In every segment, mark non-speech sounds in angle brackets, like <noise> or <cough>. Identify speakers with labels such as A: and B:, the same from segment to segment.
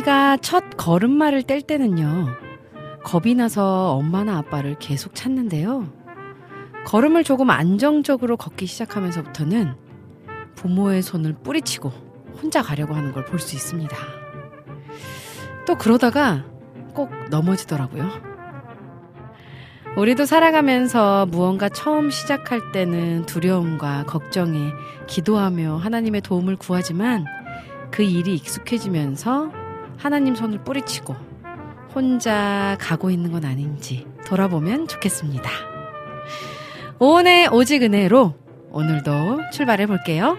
A: 아이가 첫 걸음마를 뗄 때는요, 겁이 나서 엄마나 아빠를 계속 찾는데요. 걸음을 조금 안정적으로 걷기 시작하면서부터는 부모의 손을 뿌리치고 혼자 가려고 하는 걸 볼 수 있습니다. 또 그러다가 꼭 넘어지더라고요. 우리도 살아가면서 무언가 처음 시작할 때는 두려움과 걱정에 기도하며 하나님의 도움을 구하지만 그 일이 익숙해지면서 하나님 손을 뿌리치고 혼자 가고 있는 건 아닌지 돌아보면 좋겠습니다. 오은의 오직 은혜로 오늘도 출발해 볼게요.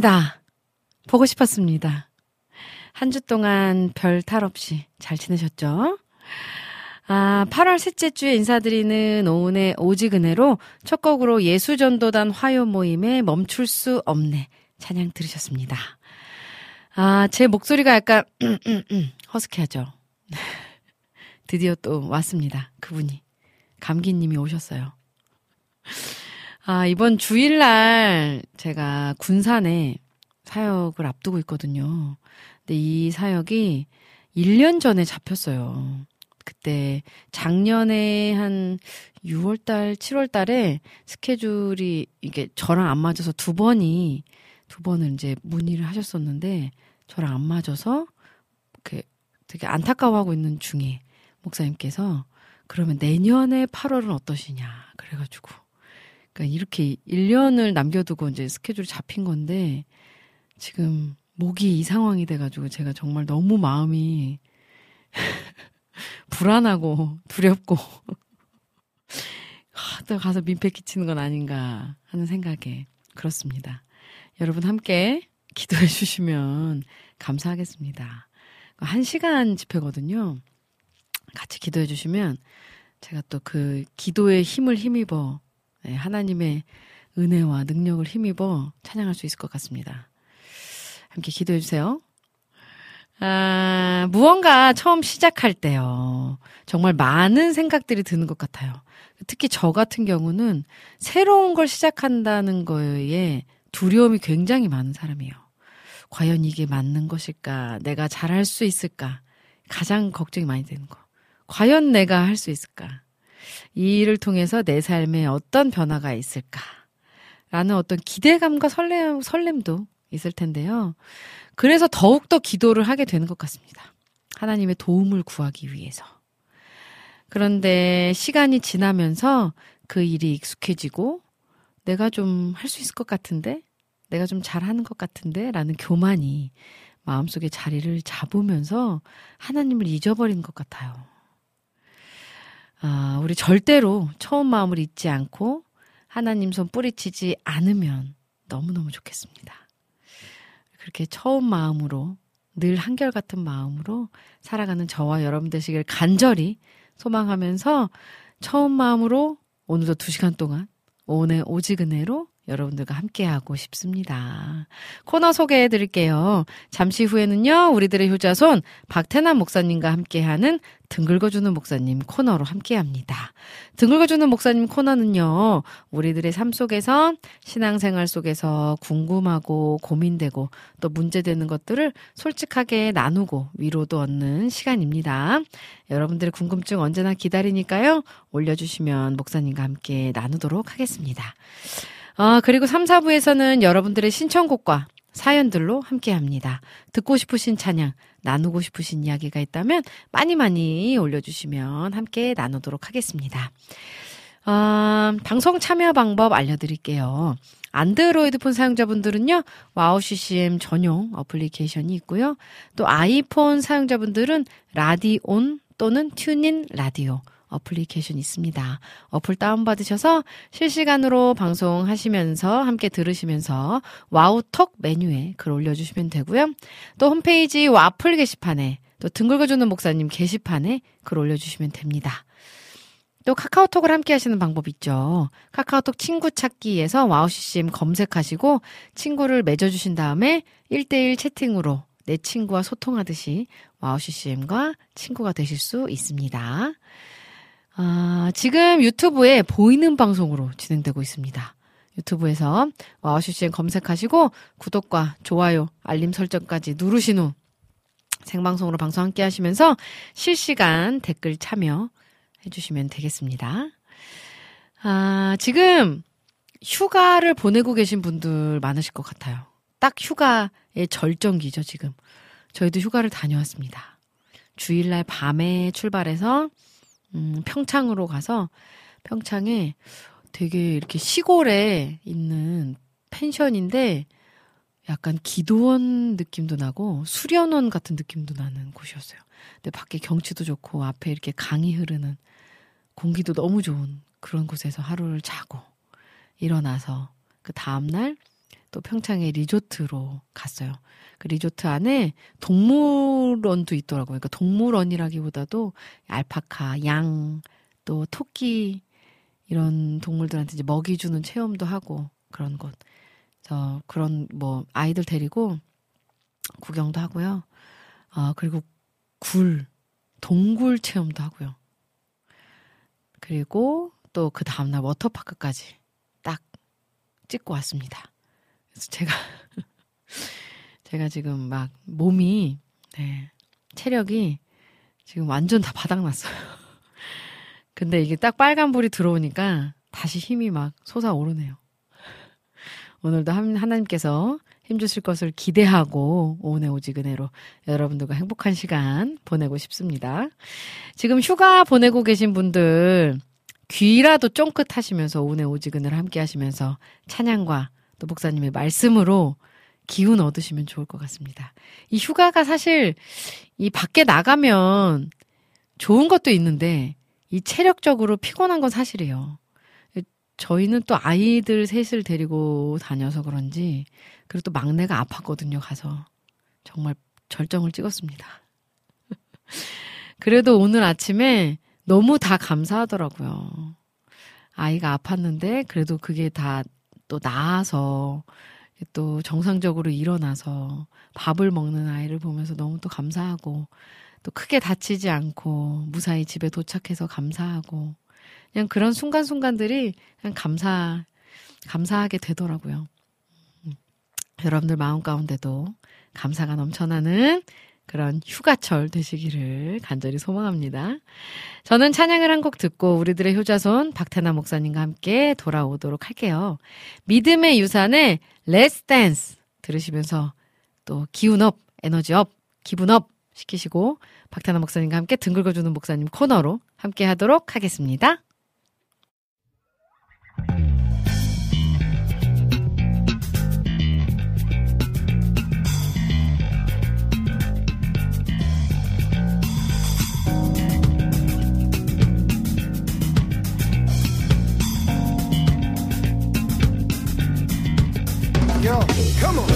A: 반갑습니다. 보고 싶었습니다. 한 주 동안 별 탈 없이 잘 지내셨죠? 아, 8월 셋째 주에 인사드리는 오은의 오지근해로 첫 곡으로 예수전도단 화요 모임에 멈출 수 없네 찬양 들으셨습니다. 아, 제 목소리가 약간 <clears throat> 허스키하죠. <laughs> 드디어 또 왔습니다. 그분이 감기님이 오셨어요. 아, 이번 주일날 제가 군산에 사역을 앞두고 있거든요. 근데 이 사역이 1년 전에 잡혔어요. 그때 작년에 한 6월달, 7월달에 스케줄이 이게 저랑 안 맞아서 두 번이 두 번을 이제 문의를 하셨었는데 저랑 안 맞아서 그 되게 안타까워하고 있는 중에 목사님께서 그러면 내년에 8월은 어떠시냐 그래가지고 그러니까 이렇게 1년을 남겨두고 이제 스케줄이 잡힌 건데 지금 목이 이 상황이 돼가지고 제가 정말 너무 마음이 <laughs> 불안하고 두렵고 <laughs> 또 가서 민폐 끼치는 건 아닌가 하는 생각에 그렇습니다. 여러분 함께 기도해 주시면 감사하겠습니다. 한 시간 집회거든요. 같이 기도해 주시면 제가 또 그 기도의 힘을 힘입어 네, 하나님의 은혜와 능력을 힘입어 찬양할 수 있을 것 같습니다. 함께 기도해 주세요. 아, 무언가 처음 시작할 때요. 정말 많은 생각들이 드는 것 같아요. 특히 저 같은 경우는 새로운 걸 시작한다는 거에 두려움이 굉장히 많은 사람이에요. 과연 이게 맞는 것일까? 내가 잘할 수 있을까? 가장 걱정이 많이 되는 거. 과연 내가 할 수 있을까? 이 일을 통해서 내 삶에 어떤 변화가 있을까? 라는 어떤 기대감과 설렘, 설렘도 있을 텐데요. 그래서 더욱더 기도를 하게 되는 것 같습니다. 하나님의 도움을 구하기 위해서. 그런데 시간이 지나면서 그 일이 익숙해지고 내가 좀 할 수 있을 것 같은데? 내가 좀 잘하는 것 같은데? 라는 교만이 마음속에 자리를 잡으면서 하나님을 잊어버린 것 같아요. 아, 우리 절대로 처음 마음을 잊지 않고 하나님 손 뿌리치지 않으면 너무너무 좋겠습니다. 그렇게 처음 마음으로 늘 한결같은 마음으로 살아가는 저와 여러분 되시길 간절히 소망하면서 처음 마음으로 오늘도 두 시간 동안 오늘 오지근해로 여러분들과 함께하고 싶습니다. 코너 소개해 드릴게요. 잠시 후에는요, 우리들의 효자손 박태남 목사님과 함께하는 등 긁어주는 목사님 코너로 함께합니다. 등 긁어주는 목사님 코너는요, 우리들의 삶 속에서 신앙생활 속에서 궁금하고 고민되고 또 문제되는 것들을 솔직하게 나누고 위로도 얻는 시간입니다. 여러분들의 궁금증 언제나 기다리니까요, 올려주시면 목사님과 함께 나누도록 하겠습니다. 아, 그리고 3, 4부에서는 여러분들의 신청곡과 사연들로 함께 합니다. 듣고 싶으신 찬양, 나누고 싶으신 이야기가 있다면 많이 많이 올려주시면 함께 나누도록 하겠습니다. 아, 방송 참여 방법 알려드릴게요. 안드로이드 폰 사용자분들은요, 와우 CCM 전용 어플리케이션이 있고요. 또 아이폰 사용자분들은 라디온 또는 튠인 라디오 어플리케이션 있습니다. 어플 다운받으셔서 실시간으로 방송하시면서 함께 들으시면서 와우톡 메뉴에 글 올려주시면 되고요. 또 홈페이지 와플 게시판에 또 등 긁어주는 목사님 게시판에 글 올려주시면 됩니다. 또 카카오톡을 함께 하시는 방법 있죠. 카카오톡 친구 찾기에서 와우CCM 검색하시고 친구를 맺어주신 다음에 1대1 채팅으로 내 친구와 소통하듯이 와우CCM과 친구가 되실 수 있습니다. 아, 지금 유튜브에 보이는 방송으로 진행되고 있습니다. 유튜브에서 와우CCM 검색하시고 구독과 좋아요, 알림 설정까지 누르신 후 생방송으로 방송 함께 하시면서 실시간 댓글 참여 해주시면 되겠습니다. 아, 지금 휴가를 보내고 계신 분들 많으실 것 같아요. 딱 휴가의 절정기죠, 지금. 저희도 휴가를 다녀왔습니다. 주일날 밤에 출발해서 음, 평창으로 가서 평창에 되게 이렇게 시골에 있는 펜션인데 약간 기도원 느낌도 나고 수련원 같은 느낌도 나는 곳이었어요. 근데 밖에 경치도 좋고 앞에 이렇게 강이 흐르는 공기도 너무 좋은 그런 곳에서 하루를 자고 일어나서 그 다음날 또 평창의 리조트로 갔어요. 그 리조트 안에 동물원도 있더라고요. 그러니까 동물원이라기보다도 알파카, 양, 또 토끼 이런 동물들한테 이제 먹이 주는 체험도 하고 그런 곳. 저 그런 뭐 아이들 데리고 구경도 하고요. 어, 그리고 굴, 동굴 체험도 하고요. 그리고 또 그 다음날 워터파크까지 딱 찍고 왔습니다. 그래서 제가 <laughs> 제가 지금 막 몸이 네, 체력이 지금 완전 다 바닥났어요. <laughs> 근데 이게 딱 빨간불이 들어오니까 다시 힘이 막 솟아오르네요. <laughs> 오늘도 하나님께서 힘주실 것을 기대하고 오은의 오직 은혜로 여러분들과 행복한 시간 보내고 싶습니다. 지금 휴가 보내고 계신 분들 귀라도 쫑긋 하시면서 오은의 오직 은혜를 함께 하시면서 찬양과 또 목사님의 말씀으로 기운 얻으시면 좋을 것 같습니다. 이 휴가가 사실 이 밖에 나가면 좋은 것도 있는데 이 체력적으로 피곤한 건 사실이에요. 저희는 또 아이들 셋을 데리고 다녀서 그런지 그리고 또 막내가 아팠거든요. 가서 정말 절정을 찍었습니다. <laughs> 그래도 오늘 아침에 너무 다 감사하더라고요. 아이가 아팠는데 그래도 그게 다 또 나아서 또 정상적으로 일어나서 밥을 먹는 아이를 보면서 너무 또 감사하고 또 크게 다치지 않고 무사히 집에 도착해서 감사하고 그냥 그런 순간순간들이 그냥 감사, 감사하게 되더라고요. 음. 여러분들 마음 가운데도 감사가 넘쳐나는 그런 휴가철 되시기를 간절히 소망합니다. 저는 찬양을 한 곡 듣고 우리들의 효자손 박태남 목사님과 함께 돌아오도록 할게요. 믿음의 유산의 Let's Dance 들으시면서 또 기운 up, 에너지 up, 기분 up 시키시고 박태나 목사님과 함께 등 긁어주는 목사님 코너로 함께 하도록 하겠습니다.
B: Come on.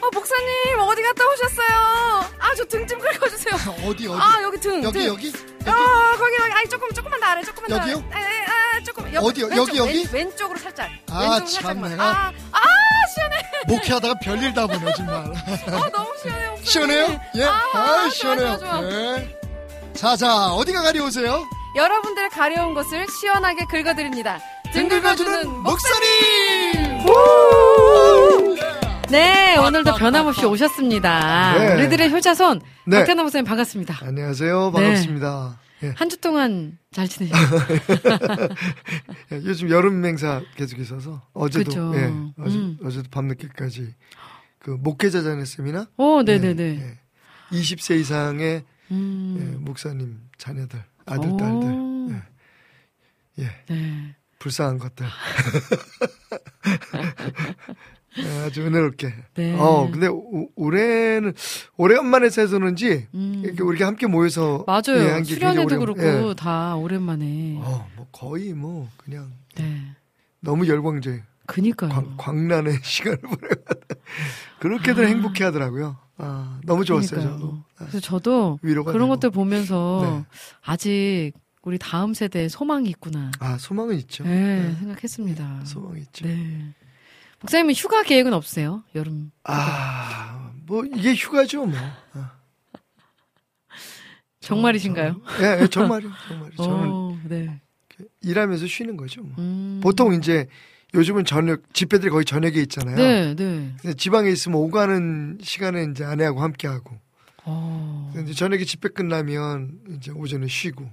A: 어, 목사님, 어디 갔다 오셨어요? 아, 저 등 좀 긁어주세요. <laughs>
C: 어디 어디?
A: 아, 여기 등.
C: 여기
A: 등.
C: 여기?
A: 아, 거기, 거기. 아니, 조금, 조금만 더 아래, 조금만 더
C: 여기요?
A: 아래. 에, 에, 아, 조금. 옆,
C: 어디요?
A: 왼쪽,
C: 여기, 여기?
A: 왼, 왼쪽으로 살짝.
C: 아, 참. 내가.
A: 아, 아, 시원해.
C: 목회하다가 별일 다 보네 정말.
A: 아, <laughs> 너무 시원해, 목사님.
C: 시원해요? 예.
A: 아,
C: 아,
A: 좋아,
C: 시원해요.
A: 좋아, 좋아.
C: 예. 자, 자, 어디가 가려우세요?
A: 여러분들 가려운 곳을 시원하게 긁어드립니다.
C: 등등
A: 긁어주는! 목사님! 네, 오늘도 변함없이 오셨습니다.
C: 네.
A: 우리들의 효자손,
C: 네.
A: 박태남 목사님 반갑습니다.
C: 안녕하세요.
A: 네.
C: 반갑습니다. 예.
A: 한주 동안 잘 지내셨어요? <laughs>
C: 예, 요즘 여름 맹사 계속 있어서 어제도. 예, 어제,
A: 음.
C: 어제도 밤늦게까지 그 목회자 자녀 세미나
A: 오, 네네네.
C: 예, 20세 이상의
A: 음.
C: 예, 목사님 자녀들 아들
A: 오.
C: 딸들 예, 예,
A: 네.
C: 불쌍한 것들 예, <laughs> 아주 은혜롭게
A: 네.
C: 어 근데 오- 올해는 오래간만에 새서는지
A: 음.
C: 이렇게 우리가 함께 모여서
A: 맞아요.
C: 예,
A: 수련회도 그렇고
C: 예.
A: 다 오랜만에.
C: 어, 뭐 거의 뭐 그냥
A: 네.
C: 너무 열광적
A: 그니까요.
C: 광, 광란의 <laughs> 시간을 보내고 그렇게들
A: 아.
C: 행복해 하더라고요. 아, 너무 좋았어요,
A: 그러니까요.
C: 저도. 아,
A: 그래서 저도
C: 위로가
A: 그런
C: 되고.
A: 것들 보면서
C: 네.
A: 아직 우리 다음 세대에 소망이 있구나.
C: 아, 소망은 있죠.
A: 네,
C: 네,
A: 생각했습니다.
C: 소망이 있죠.
A: 네. 목사님은 휴가 계획은 없으세요? 여름.
C: 아, 뭐 이게 휴가죠, 뭐. 어. <laughs>
A: 정말이신가요?
C: 예, 예, 정말이요, 정말이요. 저는
A: 어, 네.
C: 일하면서 쉬는 거죠. 뭐.
A: 음.
C: 보통 이제 요즘은 저녁 집회들이 거의 저녁에 있잖아요.
A: 네, 네.
C: 근데 지방에 있으면 오가는 시간에 이제 아내하고 함께 하고.
A: 어.
C: 이제 저녁에 집회 끝나면 이제 오전에 쉬고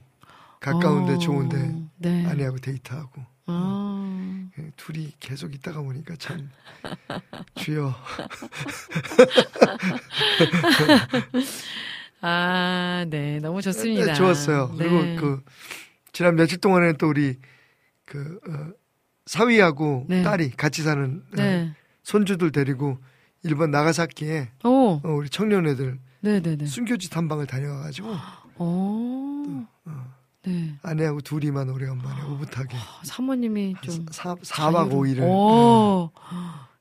C: 가까운데
A: 어,
C: 좋은데
A: 네.
C: 아내하고 데이트하고
A: 아.
C: 예, 둘이 계속 있다가 보니까 참 <laughs> 주여 <laughs>
A: 아, 네. 너무 좋습니다.
C: 네, 좋았어요. 그리고
A: 네.
C: 그 지난 며칠 동안에는 또 우리 그 어, 사위하고
A: 네.
C: 딸이 같이 사는 어,
A: 네.
C: 손주들 데리고 일본 나가사키에
A: 오.
C: 어, 우리 청년애들
A: 네, 네, 네.
C: 순교지 탐방을 다녀와가지고
A: 오. 네.
C: 아내하고 둘이만 오래간만에 오붓하게
A: 사모님이 좀
C: 사, 4박 5일을
A: 오.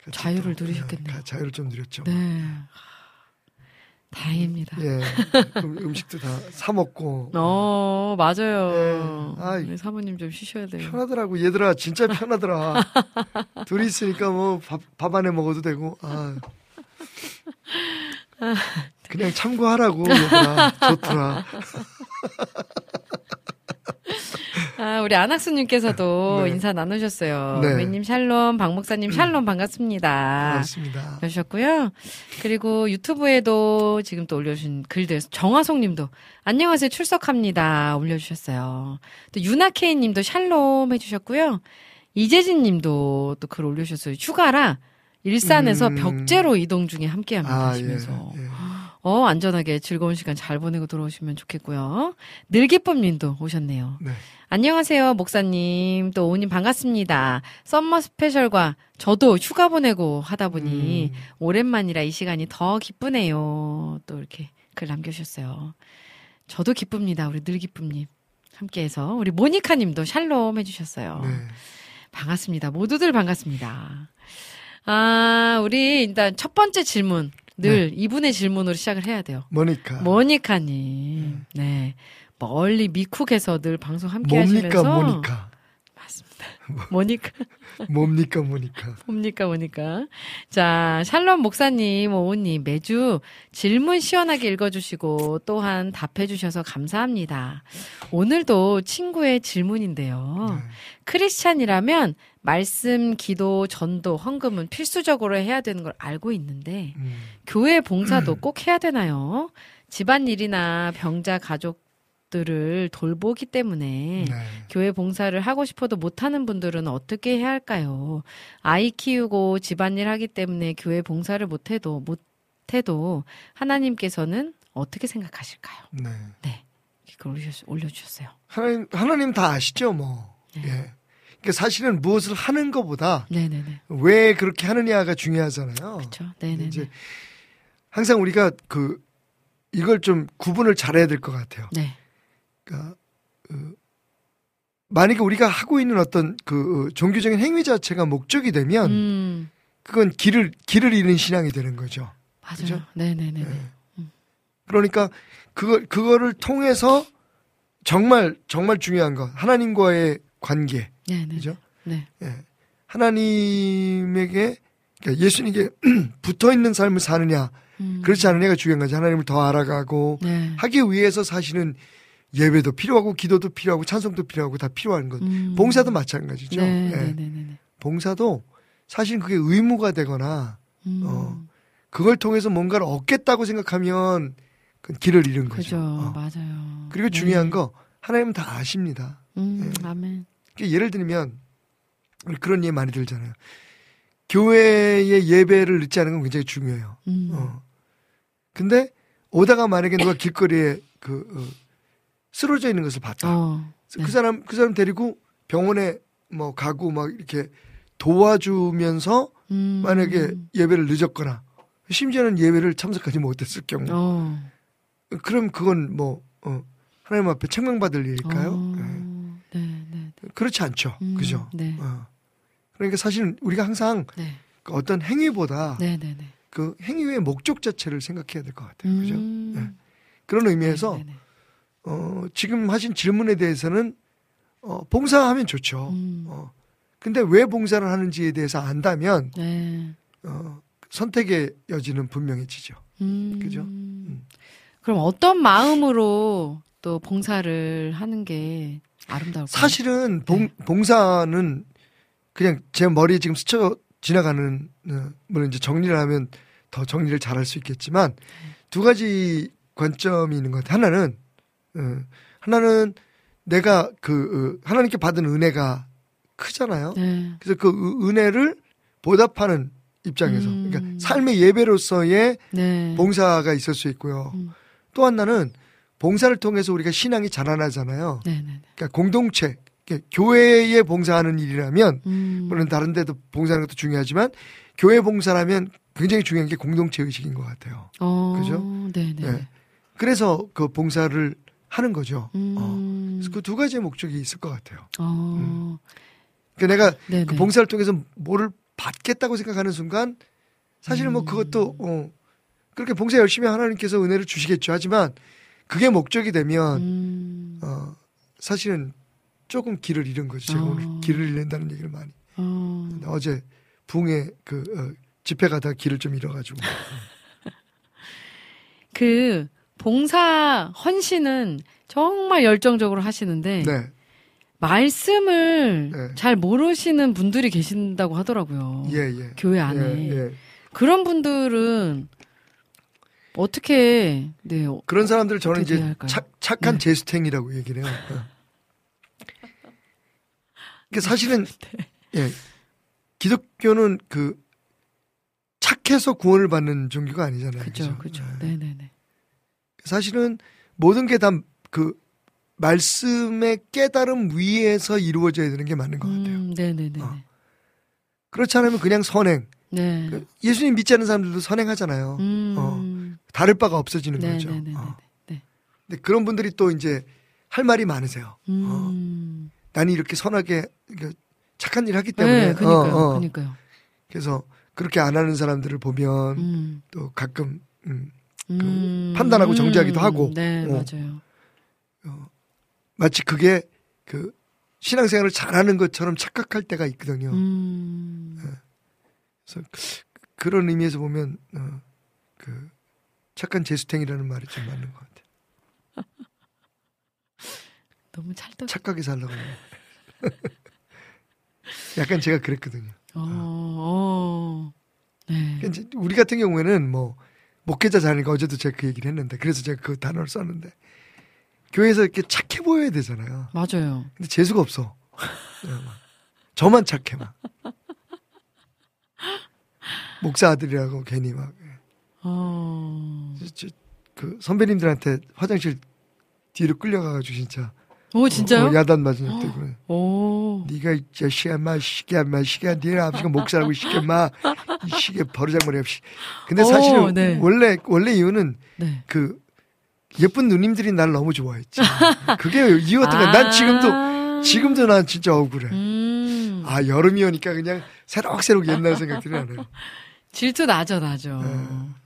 C: 같이
A: 자유를
C: 또,
A: 누리셨겠네요.
C: 예, 자유를 좀 누렸죠.
A: 네. 다행입니다.
C: 예, 음, 음식도 다 사 먹고
A: 어, 맞아요.
C: 네. 아이.
A: 우리 사모님 좀 쉬셔야 돼요.
C: 편하더라고 얘들아 진짜 편하더라. <laughs> 둘이 있으니까 뭐밥 안에 먹어도 되고 아 그냥 참고하라고 얘들아 좋더라. <laughs>
A: 아, 우리 안학수님께서도
C: 네.
A: 인사 나누셨어요.
C: 네.
A: 매님 샬롬, 박 목사님 샬롬 반갑습니다.
C: 고맙습니다.
A: 그러셨고요. 그리고 유튜브에도 지금 또 올려주신 글들, 정화송 님도 안녕하세요 출석합니다 올려주셨어요. 또 유나케이 님도 샬롬 해주셨고요. 이재진 님도 또 글 올려주셨어요. 휴가라 일산에서
C: 음.
A: 벽제로 이동 중에 함께합니다
C: 아 예.
A: 하시면서.
C: 예.
A: 어, 안전하게 즐거운 시간 잘 보내고 들어오시면 좋겠고요. 늘기쁨 님도 오셨네요.
C: 네.
A: 안녕하세요, 목사님. 또 오님 반갑습니다. summer special과 저도 휴가 보내고 하다 보니
C: 음.
A: 오랜만이라 이 시간이 더 기쁘네요. 또 이렇게 글 남겨주셨어요. 저도 기쁩니다. 우리 늘기쁨님. 함께해서 우리 모니카 님도 샬롬 해주셨어요.
C: 네.
A: 반갑습니다. 모두들 반갑습니다. 아, 우리 일단 첫 번째 질문. 늘 이분의 질문으로 시작을 해야 돼요.
C: 모니카.
A: 모니카님. 네. 멀리 미쿡에서 늘 방송 함께
C: 뭡니까
A: 하시면서
C: 모니카.
A: 맞습니다. 모니카 <laughs>
C: 뭡니까 모니카.
A: 뭡니까 모니까. 자, 샬롬 목사님, 오우님 매주 질문 시원하게 읽어주시고 또한 답해주셔서 감사합니다. 오늘도 친구의 질문인데요.
C: 네.
A: 크리스찬이라면 말씀, 기도, 전도, 헌금은 필수적으로 해야 되는 걸 알고 있는데
C: 음.
A: 교회 봉사도 <clears throat> 꼭 해야 되나요? 집안일이나 병자 가족 들을 돌보기 때문에
C: 네.
A: 교회 봉사를 하고 싶어도 못하는 분들은 어떻게 해야 할까요? 아이 키우고 집안일 하기 때문에 교회 봉사를 못해도 못해도 하나님께서는 어떻게 생각하실까요?
C: 네.
A: 네, 올려주- 올려주셨어요.
C: 하나님 하나님 다 아시죠 뭐.
A: 네.
C: 예. 그러니까 사실은 무엇을 하는 것보다
A: 네네네,
C: 왜 그렇게 하느냐가 중요하잖아요.
A: 그렇죠.
C: 이제 항상 우리가 그 이걸 좀 구분을 잘해야 될 것 같아요.
A: 네,
C: 그러니까 그 만약에 우리가 하고 있는 어떤 그 어, 종교적인 행위 자체가 목적이 되면
A: 음,
C: 그건 길을 길을 잃은 신앙이 되는 거죠.
A: 맞아요.
C: 그죠?
A: 네네네.
C: 예. 그러니까 그거 그거를 통해서 정말 정말 중요한 것 하나님과의 관계
A: 네 네.
C: 그죠?
A: 네,
C: 예. 하나님에게 그러니까 예수님께 <clears throat> 붙어 있는 삶을 사느냐
A: 음,
C: 그렇지 않느냐가 중요한 거죠. 하나님을 더 알아가고
A: 네.
C: 하기 위해서 사실은 예배도 필요하고 기도도 필요하고 찬송도 필요하고 다 필요한 것.
A: 음,
C: 봉사도 마찬가지죠.
A: 네,
C: 예.
A: 네, 네, 네.
C: 봉사도 사실 그게 의무가 되거나
A: 음,
C: 어, 그걸 통해서 뭔가를 얻겠다고 생각하면 그건 길을 잃은 거죠.
A: 그죠,
C: 어.
A: 맞아요.
C: 그리고
A: 네.
C: 중요한 거 하나님은 다 아십니다.
A: 음,
C: 예.
A: 아멘.
C: 그러니까 예를 들면 우리 그런 예기 많이 들잖아요. 교회의 예배를 늦지 않은 건 굉장히 중요해요.
A: 음,
C: 어. 근데 오다가 만약에 누가 길거리에 그 어, 쓰러져 있는 것을 봤다.
A: 어, 네.
C: 그 사람 그 사람 데리고 병원에 뭐 가고 막 이렇게 도와주면서
A: 음,
C: 만약에 예배를 늦었거나 심지어는 예배를 참석하지 못했을 경우
A: 어,
C: 그럼 그건 뭐 어, 하나님 앞에 책망받을 일일까요?
A: 어,
C: 예.
A: 네, 네,
C: 그렇지 않죠.
A: 음,
C: 그죠?
A: 네.
C: 어. 그러니까 사실 우리가 항상
A: 네,
C: 그 어떤 행위보다
A: 네, 네, 네.
C: 그 행위의 목적 자체를 생각해야 될 것 같아요. 그죠?
A: 음,
C: 예. 그런 의미에서. 어, 지금 하신 질문에 대해서는 어, 봉사하면 좋죠.
A: 음,
C: 어, 근데 왜 봉사를 하는지에 대해서 안다면
A: 네.
C: 어, 선택의 여지는 분명해지죠.
A: 음.
C: 그죠?
A: 그럼 어떤 마음으로 또 봉사를 하는 게 아름다울까요?
C: 사실은 봉, 봉사는 그냥 제 머리에 지금 스쳐 지나가는 어, 물론 이제 정리를 하면 더 정리를 잘 할 수 있겠지만 두 가지 관점이 있는 것 같아요. 하나는 어, 하나는 내가 그 어, 하나님께 받은 은혜가 크잖아요.
A: 네.
C: 그래서 그 은- 은혜를 보답하는 입장에서
A: 음.
C: 그러니까 삶의 예배로서의
A: 네.
C: 봉사가 있을 수 있고요.
A: 음.
C: 또 하나는 봉사를 통해서 우리가 신앙이 자라나잖아요.
A: 네, 네, 네.
C: 그러니까 공동체, 그러니까 교회에 봉사하는 일이라면
A: 음.
C: 물론 다른 데도 봉사하는 것도 중요하지만 교회 봉사라면 굉장히 중요한 게 공동체 의식인 것 같아요.
A: 어,
C: 그죠?
A: 네, 네.
C: 예. 그래서 그 봉사를 하는 거죠. 어.
A: 음.
C: 그래서 그두 가지의 목적이 있을 것 같아요.
A: 어.
C: 그러니까 내가
A: 네,
C: 그
A: 네.
C: 봉사를 통해서 뭐를 받겠다고 생각하는 순간 사실은 뭐
A: 음.
C: 그것도 어 그렇게 봉사 열심히 하나님께서 은혜를 주시겠죠. 하지만 그게 목적이 되면
A: 음.
C: 어 사실은 조금 길을 잃은 거죠. 제가
A: 어.
C: 오늘 길을 잃는다는 얘기를 많이.
A: 어.
C: 어제 붕에 그 어, 집회 가다가 길을 좀 잃어가지고. <laughs>
A: 그 봉사 헌신은 정말 열정적으로 하시는데
C: 네.
A: 말씀을
C: 네.
A: 잘 모르시는 분들이 계신다고 하더라고요.
C: 예, 예.
A: 교회 안에.
C: 예, 예.
A: 그런 분들은 어떻게 네 어,
C: 그런 사람들을 저는 이제
A: 할까요?
C: 착, 착한
A: 네.
C: 제스탱이라고 얘기를 해요. 어. 그러니까 사실은 <laughs>
A: 네.
C: 예. 기독교는 그 착해서 구원을 받는 종교가 아니잖아요.
A: 그죠
C: 그죠?
A: 그죠
C: 예.
A: 네네 네
C: 사실은 모든 게 다 그 말씀의 깨달음 위에서 이루어져야 되는 게 맞는 것 같아요.
A: 음, 네 네 네
C: 어. 그렇지 않으면 그냥 선행. 네그 예수님 믿지 않는 사람들도 선행하잖아요.
A: 음,
C: 어. 다를 바가 없어지는 거죠.
A: 네네네
C: 어.
A: 네.
C: 근데 그런 분들이 또 이제 할 말이 많으세요.
A: 음.
C: 나는 이렇게 선하게 착한 일 하기 때문에.
A: 네, 그니까요,
C: 어, 어.
A: 그니까요.
C: 그래서 그렇게 안 하는 사람들을 보면
A: 음,
C: 또 가끔 음,
A: 음,
C: 판단하고 정죄하기도 하고.
A: 네,
C: 어.
A: 맞아요.
C: 마치 그게 그 신앙생활을 잘하는 것처럼 착각할 때가 있거든요.
A: 음,
C: 그래서 그- 그런 의미에서 보면 어, 그 착한 제수탱이라는 말이 좀 맞는 것 같아요. <laughs>
A: 너무 찰떡.
C: 착하게 살라고. <laughs> 약간 제가 그랬거든요.
A: 어, 어, 네.
C: 그러니까 우리 같은 경우에는 뭐 목회자 자니까 어제도 제가 그 얘기를 했는데 그래서 제가 그 단어를 썼는데 교회에서 이렇게 착해 보여야 되잖아요.
A: 맞아요.
C: 근데 재수가 없어. 예, 막. 저만 착해 막. 목사 아들이라고 괜히 막.
A: 어,
C: 그 선배님들한테 화장실 뒤로 끌려가가지고 진짜.
A: 오 진짜요?
C: 어, 야단 맞은 적도 있고
A: 오,
C: 네가 이 자식아 마 시계 마 시계 네 아버지가 목사라고 이 시계 마이 시계 버르장머리 없이. 근데
A: 오,
C: 사실 은
A: 네.
C: 원래 원래 이유는
A: 네.
C: 그 예쁜 누님들이 날 너무 좋아했지. 그게 이유였던 거야. 난 지금도
A: 아.
C: 지금도 난 진짜 억울해.
A: 음,
C: 아 여름이 오니까 그냥 새록새록 옛날 생각들이 나네요
A: 질투 나죠, 나죠.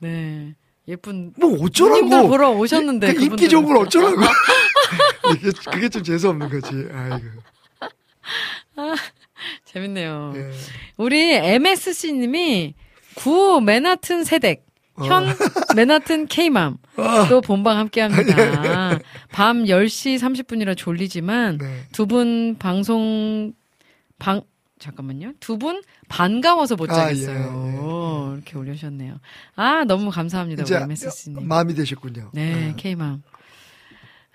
A: 네. 예쁜
C: 뭐 어쩌라고
A: 보러 오셨는데
C: 그 인기
A: 그분들은.
C: 좋은 걸 어쩌라고 <laughs> 이게 그게 좀 재수 없는 거지 아이고
A: 재밌네요.
C: 예.
A: 우리 MSC님이 구 맨하튼 세댁,
C: 어.
A: 현 맨하튼 K맘 또 본방 함께 합니다. <laughs> 밤 10시 30분이라 졸리지만
C: 네.
A: 두분 방송 방 잠깐만요. 두 분 반가워서 못
C: 아,
A: 자겠어요. 이렇게 올려주셨네요. 아 너무 감사합니다. 우리 MSC님.
C: 마음이 되셨군요
A: 네,
C: 예.
A: K맘.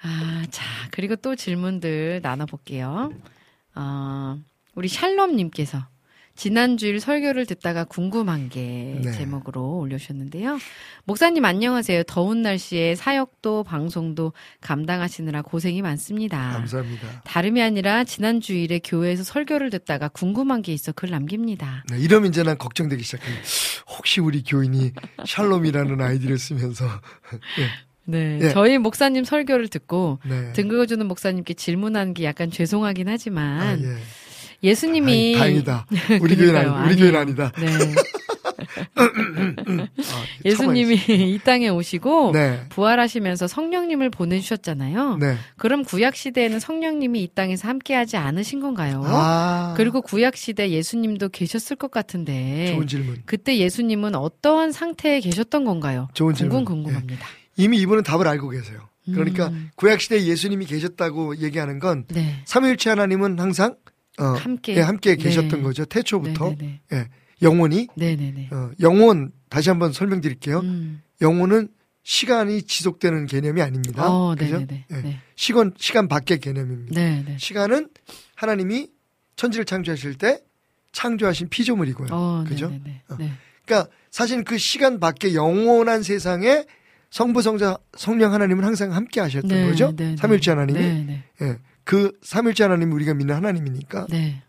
A: 아, 자, 그리고 또 질문들 나눠볼게요. 어, 우리 샬롬님께서 지난주일 설교를 듣다가 궁금한 게
C: 네.
A: 제목으로 올려주셨는데요. 목사님 안녕하세요. 더운 날씨에 사역도 방송도 감당하시느라 고생이 많습니다.
C: 감사합니다
A: 다름이 아니라 지난주일에 교회에서 설교를 듣다가 궁금한 게 있어 글 남깁니다.
C: 네, 이러면 이제 난 걱정되기 시작해. 혹시 우리 교인이 샬롬이라는 아이디를 쓰면서 <laughs>
A: 네,
C: 예.
A: 저희 목사님 설교를 듣고
C: 네.
A: 등 긁어주는 목사님께 질문하는 게 약간 죄송하긴
C: 아,
A: 하지만
C: 예.
A: 예수님이
C: 다행, 다행이다. <laughs> 우리 교회는
A: 그러니까요.
C: 아니다. 우리 교회는
A: 아니에요.
C: 아니다.
A: 네. <laughs>
C: 어,
A: 예수님이 이 땅에 오시고
C: 네.
A: 부활하시면서 성령님을 보내주셨잖아요.
C: 네.
A: 그럼 구약 시대에는 성령님이 이 땅에서 함께하지 않으신 건가요?
C: 아,
A: 그리고 구약 시대 예수님도 계셨을 것 같은데
C: 좋은 질문.
A: 그때 예수님은 어떠한 상태에 계셨던 건가요?
C: 좋은 질문.
A: 궁금합니다.
C: 이미 이분은 답을 알고 계세요. 그러니까
A: 음.
C: 구약 시대에 예수님이 계셨다고 얘기하는 건
A: 네.
C: 삼위일체 하나님은 항상 어,
A: 함께
C: 예, 함께
A: 네.
C: 계셨던 거죠. 태초부터
A: 네네네.
C: 예, 영원히
A: 네네네.
C: 어, 영원 다시 한번 설명드릴게요.
A: 음.
C: 영혼은 시간이 지속되는 개념이 아닙니다.
A: 어,
C: 그죠? 예.
A: 네.
C: 시간 시간 밖의 개념입니다.
A: 네네.
C: 시간은 하나님이 천지를 창조하실 때 창조하신 피조물이고요.
A: 어,
C: 그죠?
A: 네네네.
C: 어.
A: 네.
C: 그러니까 사실 그 시간 밖의 영원한 세상에 성부 성자 성령 하나님은 항상 함께 하셨던
A: 네,
C: 거죠.
A: 네, 네.
C: 삼일째 하나님이.
A: 네, 네.
C: 예. 그 삼일째 하나님이 우리가 믿는 하나님이니까.
A: 네.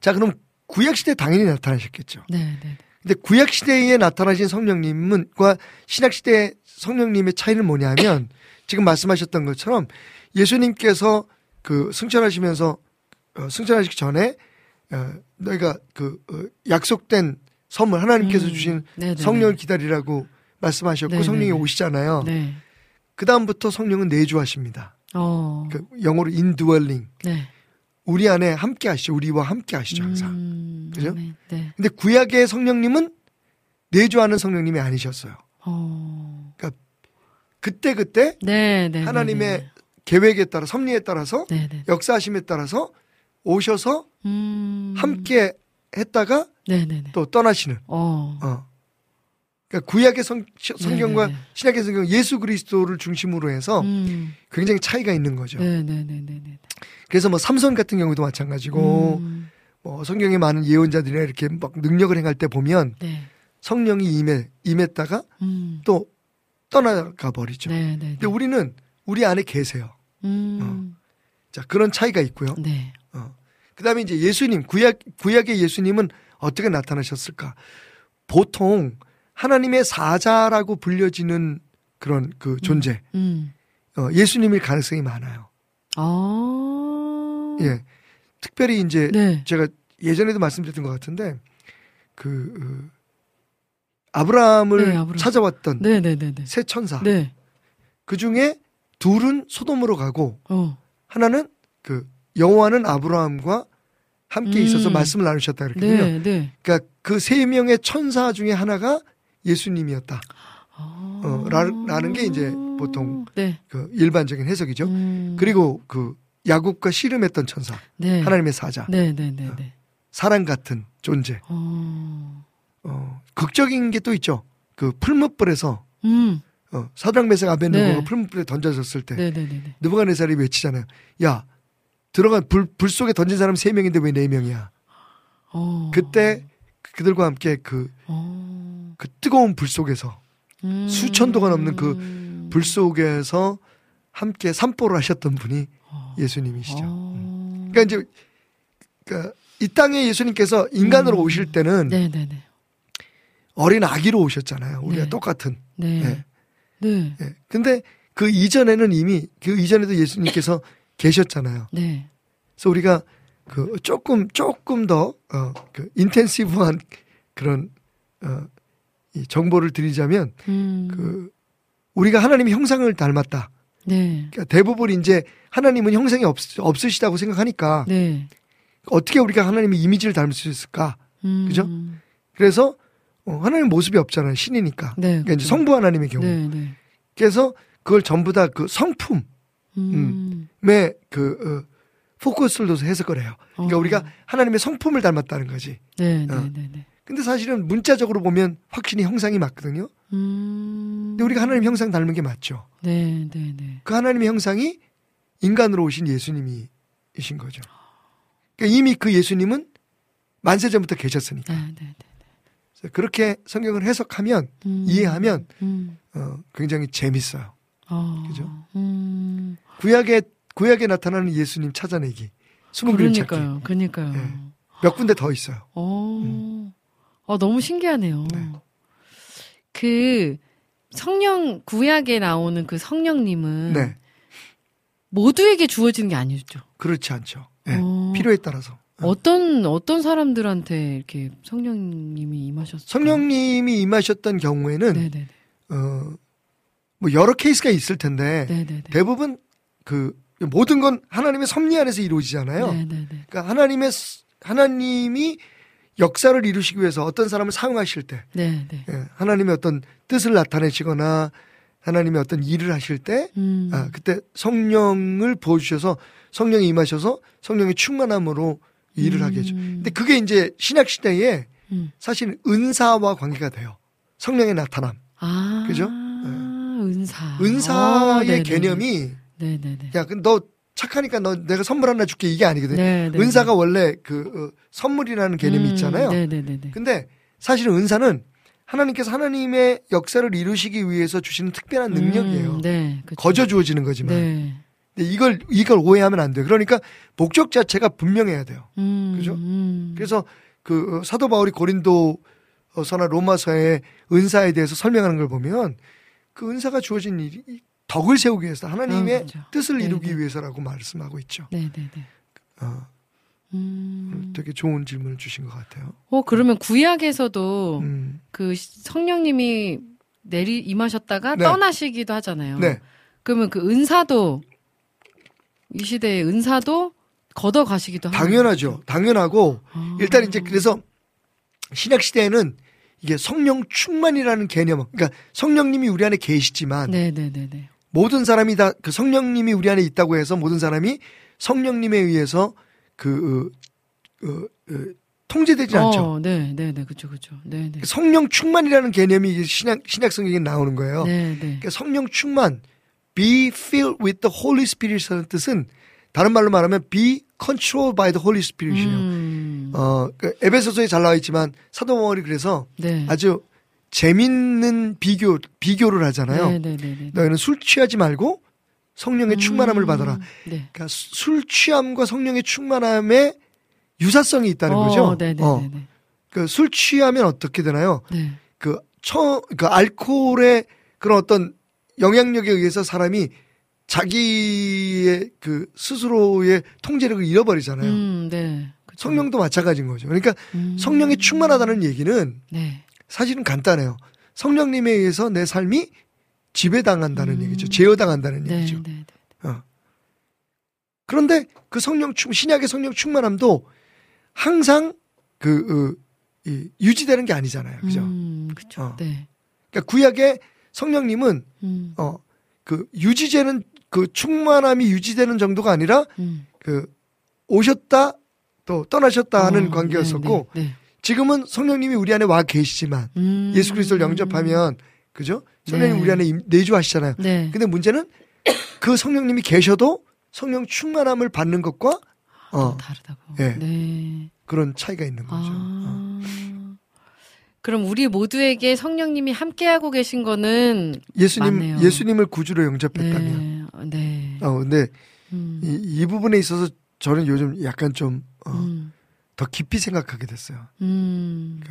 C: 자, 그럼 구약 시대 에 당연히 나타나셨겠죠.
A: 네, 네.
C: 근데 구약 시대에 나타나신 성령님은과 신약 시대 성령님의 차이는 뭐냐면 지금 말씀하셨던 것처럼 예수님께서 그 승천하시면서 어, 승천하시기 전에 어, 너희가 그 어, 약속된 선물 하나님께서
A: 음,
C: 주신
A: 네네네.
C: 성령을 기다리라고 말씀하셨고
A: 네네네.
C: 성령이 오시잖아요.
A: 네.
C: 그 다음부터 성령은 내주하십니다.
A: 어.
C: 그 영어로 indwelling.
A: 네.
C: 우리 안에 함께 하시죠. 우리와 함께 하시죠 항상.
A: 음,
C: 그죠?
A: 네. 네.
C: 근데 구약의 성령님은 내주하는 성령님이 아니셨어요.
A: 어.
C: 그때 그때
A: 네, 네.
C: 하나님의
A: 네,
C: 계획에 따라 섭리에 따라서. 역사하심에 따라서 오셔서
A: 음.
C: 함께 했다가. 또 떠나시는.
A: 어.
C: 어. 그러니까 구약의 성, 성경과
A: 네, 네,
C: 신약의 성경 예수 그리스도를 중심으로 해서
A: 음.
C: 굉장히 차이가 있는 거죠.
A: 네, 네, 네, 네, 네.
C: 그래서 뭐 삼손 같은 경우도 마찬가지고
A: 음.
C: 뭐 성경에 많은 예언자들이나 이렇게 막 능력을 행할 때 보면
A: 네.
C: 성령이 임해 임했다가
A: 음.
C: 또 떠나가 버리죠.
A: 네, 네. 네.
C: 근데 우리는 우리 안에 계세요.
A: 음.
C: 자 그런 차이가 있고요.
A: 네.
C: 어. 그다음에 이제 예수님 구약 구약의 예수님은 어떻게 나타나셨을까? 보통 하나님의 사자라고 불려지는 그런 그 존재
A: 음.
C: 어, 예수님일 가능성이 많아요.
A: 아.
C: 예, 특별히 이제
A: 네.
C: 제가 예전에도 말씀드렸던 것 같은데 그 어, 아브라함을
A: 네, 아브라함.
C: 찾아왔던
A: 네, 네, 네, 네.
C: 세 천사
A: 네.
C: 그 중에 둘은 소돔으로 가고
A: 어.
C: 하나는 그 여호와는 아브라함과 함께 있어서
A: 음.
C: 말씀을 나누셨다 그랬거든요.
A: 네, 네.
C: 그러니까 그 세 명의 천사 중에 하나가 예수님이었다.
A: 아.
C: 어, 라- 라는 게 이제 보통
A: 네.
C: 그 일반적인 해석이죠.
A: 음.
C: 그리고 그 야곱과 씨름했던 천사,
A: 네.
C: 하나님의 사자,
A: 네, 네, 네, 네.
C: 사랑 같은 존재.
A: 어.
C: 어, 극적인 게 또 있죠. 그 풀무불에서
A: 음.
C: 어, 사드랑 메삭 아벤누고가
A: 네.
C: 풀무불에 던져졌을 때. 느부갓네살이 외치잖아요. 야 들어간 불, 불 속에 던진 사람 세 명인데 왜 네 명이야?
A: 어.
C: 그때 그들과 함께 그,
A: 어.
C: 그 뜨거운 불 속에서
A: 음.
C: 수천 도가 넘는 그 불 속에서 함께 산보를 하셨던 분이
A: 어.
C: 예수님이시죠.
A: 어.
C: 그러니까 이제 그러니까 이 땅에 예수님께서 인간으로
A: 음.
C: 오실 때는
A: 네, 네, 네.
C: 어린 아기로 오셨잖아요. 우리가
A: 네.
C: 똑같은.
A: 네.
C: 예.
A: 네.
C: 예. 근데 그 이전에는 이미 그 이전에도 예수님께서 계셨잖아요.
A: 네.
C: 그래서 우리가 그 조금 조금 더 어, 그 인텐시브한 그런 어, 이 정보를 드리자면
A: 음.
C: 그 우리가 하나님의 형상을 닮았다.
A: 네.
C: 그러니까 대부분 이제 하나님은 형상이 없, 없으시다고 생각하니까
A: 네.
C: 어떻게 우리가 하나님의 이미지를 닮을 수 있을까?
A: 음.
C: 그죠? 그래서 어, 하나님 모습이 없잖아요. 신이니까.
A: 네.
C: 그러니까 이제
A: 그렇죠.
C: 성부 하나님의 경우.
A: 네, 네.
C: 그래서 그걸 전부 다 그 성품에
A: 음.
C: 그 어, 포커스를 둬서 해석을 해요. 그러니까
A: 어.
C: 우리가 하나님의 성품을 닮았다는 거지.
A: 네, 네,
C: 어.
A: 네, 네.
C: 근데 사실은 문자적으로 보면 확실히 형상이 맞거든요.
A: 음.
C: 근데 우리가 하나님 형상 닮은 게 맞죠.
A: 네, 네, 네.
C: 그 하나님의 형상이 인간으로 오신 예수님이신 거죠. 그러니까 이미 그 예수님은 만세 전부터 계셨으니까.
A: 네, 네, 네.
C: 그래서 그렇게 성경을 해석하면
A: 음.
C: 이해하면
A: 음.
C: 어, 굉장히 재밌어요.
A: 어.
C: 그죠?
A: 음.
C: 구약에 구약에 나타나는 예수님 찾아내기. 숨은 그림 찾기.
A: 그러니까요. 그러니까요.
C: 네. 몇 군데 더 있어요.
A: 어. 어, 너무 신기하네요.
C: 네.
A: 그 성령 구약에 나오는 그 성령님은
C: 네,
A: 모두에게 주어지는 게 아니죠.
C: 그렇지 않죠. 네,
A: 어.
C: 필요에 따라서.
A: 어떤 어떤 사람들한테 이렇게 성령님이 임하셨어요?
C: 성령님이 임하셨던 경우에는
A: 네네네.
C: 어, 뭐 여러 케이스가 있을 텐데
A: 네네네.
C: 대부분 그 모든 건 하나님의 섭리 안에서 이루어지잖아요.
A: 네네네.
C: 그러니까 하나님의 스- 하나님이 역사를 이루시기 위해서 어떤 사람을 사용하실 때
A: 네 네.
C: 예, 하나님의 어떤 뜻을 나타내시거나 하나님의 어떤 일을 하실 때
A: 음.
C: 아, 그때 성령을 부어주셔서 성령이 임하셔서 성령의 충만함으로 일을 하게 해줘.
A: 음.
C: 근데 그게 이제 신약 시대에
A: 음.
C: 사실 은사와 관계가 돼요. 성령의 나타남.
A: 아.
C: 그죠?
A: 은사.
C: 은사의
A: 어, 네네네.
C: 개념이
A: 네네네.
C: 야, 그너 착하니까 너 내가 선물 하나 줄게 이게 아니거든. 요
A: 네네네.
C: 은사가 원래 그 어, 선물이라는 개념이
A: 음,
C: 있잖아요. 근데 사실은 은사는 하나님께서 하나님의 역사를 이루시기 위해서 주시는 특별한 능력이에요.
A: 음, 네.
C: 거저 주어지는 거지만.
A: 네.
C: 근데 이걸 이걸 오해하면 안 돼요. 그러니까 목적 자체가 분명해야 돼요.
A: 음,
C: 그죠?
A: 음.
C: 그래서 그 어, 사도 바울이 고린도서나 로마서의 은사에 대해서 설명하는 걸 보면 그 은사가 주어진 일이 덕을 세우기 위해서 하나님의
A: 아, 그죠.
C: 뜻을
A: 네,
C: 이루기
A: 네.
C: 위해서라고 말씀하고 있죠.
A: 네 네 네.
C: 어,
A: 음.
C: 되게 좋은 질문을 주신 것 같아요.
A: 어 그러면 구약에서도
C: 음,
A: 그 시- 성령님이 내리 임하셨다가
C: 네.
A: 떠나시기도 하잖아요.
C: 네,
A: 그러면 그 은사도 이 시대의 은사도 걷어 가시기도
C: 당연하죠.
A: 거죠.
C: 당연하고
A: 아.
C: 일단 이제 그래서 신약 시대에는 이게 성령 충만이라는 개념, 그러니까 성령님이 우리 안에 계시지만
A: 네네네네.
C: 모든 사람이 다 그 성령님이 우리 안에 있다고 해서 모든 사람이 성령님에 의해서 그 어, 어, 어, 통제되지 않죠.
A: 어, 네, 네, 네, 그죠, 그죠. 네, 네.
C: 성령 충만이라는 개념이 신약 신약 성경에 나오는 거예요.
A: 네, 네.
C: 그러니까 성령 충만, be filled with the Holy Spirit이라는 뜻은 다른 말로 말하면 be controlled by the Holy Spirit이에요.
A: 음,
C: 어, 그 에베소서에 잘 나와 있지만 사도 바울이 그래서
A: 네.
C: 아주 재밌는 비교 비교를 하잖아요.
A: 네, 네, 네, 네.
C: 너희는 술 취하지 말고 성령의 충만함을
A: 음,
C: 받아라.
A: 네.
C: 그러니까 수- 술 취함과 성령의 충만함에 유사성이 있다는
A: 어,
C: 거죠.
A: 네, 네,
C: 어,
A: 네.
C: 그술 취하면 어떻게 되나요?
A: 네.
C: 그 처, 그 알코올의 그런 어떤 영향력에 의해서 사람이 자기의 그 스스로의 통제력을 잃어버리잖아요.
A: 음, 네.
C: 성령도 마찬가지인 거죠. 그러니까
A: 음.
C: 성령이 충만하다는 얘기는
A: 네.
C: 사실은 간단해요. 성령님에 의해서 내 삶이 지배당한다는
A: 음.
C: 얘기죠. 제어당한다는
A: 네,
C: 얘기죠.
A: 네, 네.
C: 어. 그런데 그 성령 충 신약의 성령 충만함도 항상 그 어, 이, 유지되는 게 아니잖아요. 그죠?
A: 음, 그죠.
C: 어.
A: 네.
C: 그러니까 구약의 성령님은
A: 음,
C: 어그 유지되는 그 충만함이 유지되는 정도가 아니라
A: 음.
C: 그 오셨다 또 떠나셨다 하는
A: 어,
C: 관계였었고
A: 네, 네,
C: 지금은 성령님이 우리 안에 와 계시지만
A: 네. 음.
C: 예수 그리스도를 영접하면 그죠? 성령님
A: 네.
C: 우리 안에 임- 내주하시잖아요.
A: 네.
C: 근데 문제는 그 성령님이 계셔도 성령 충만함을 받는 것과
A: 또
C: 어,
A: 다르다고.
C: 예.
A: 네.
C: 그런 차이가 있는 거죠. 어.
A: 아. 그럼 우리 모두에게 성령님이 함께하고 계신 거는
C: 예수님
A: 맞네요.
C: 예수님을 구주로 영접했다면.
A: 네. 네.
C: 어 근데
A: 음.
C: 이, 이 부분에 있어서 저는 요즘 약간 좀 어,
A: 음.
C: 더 깊이 생각하게 됐어요.
A: 음.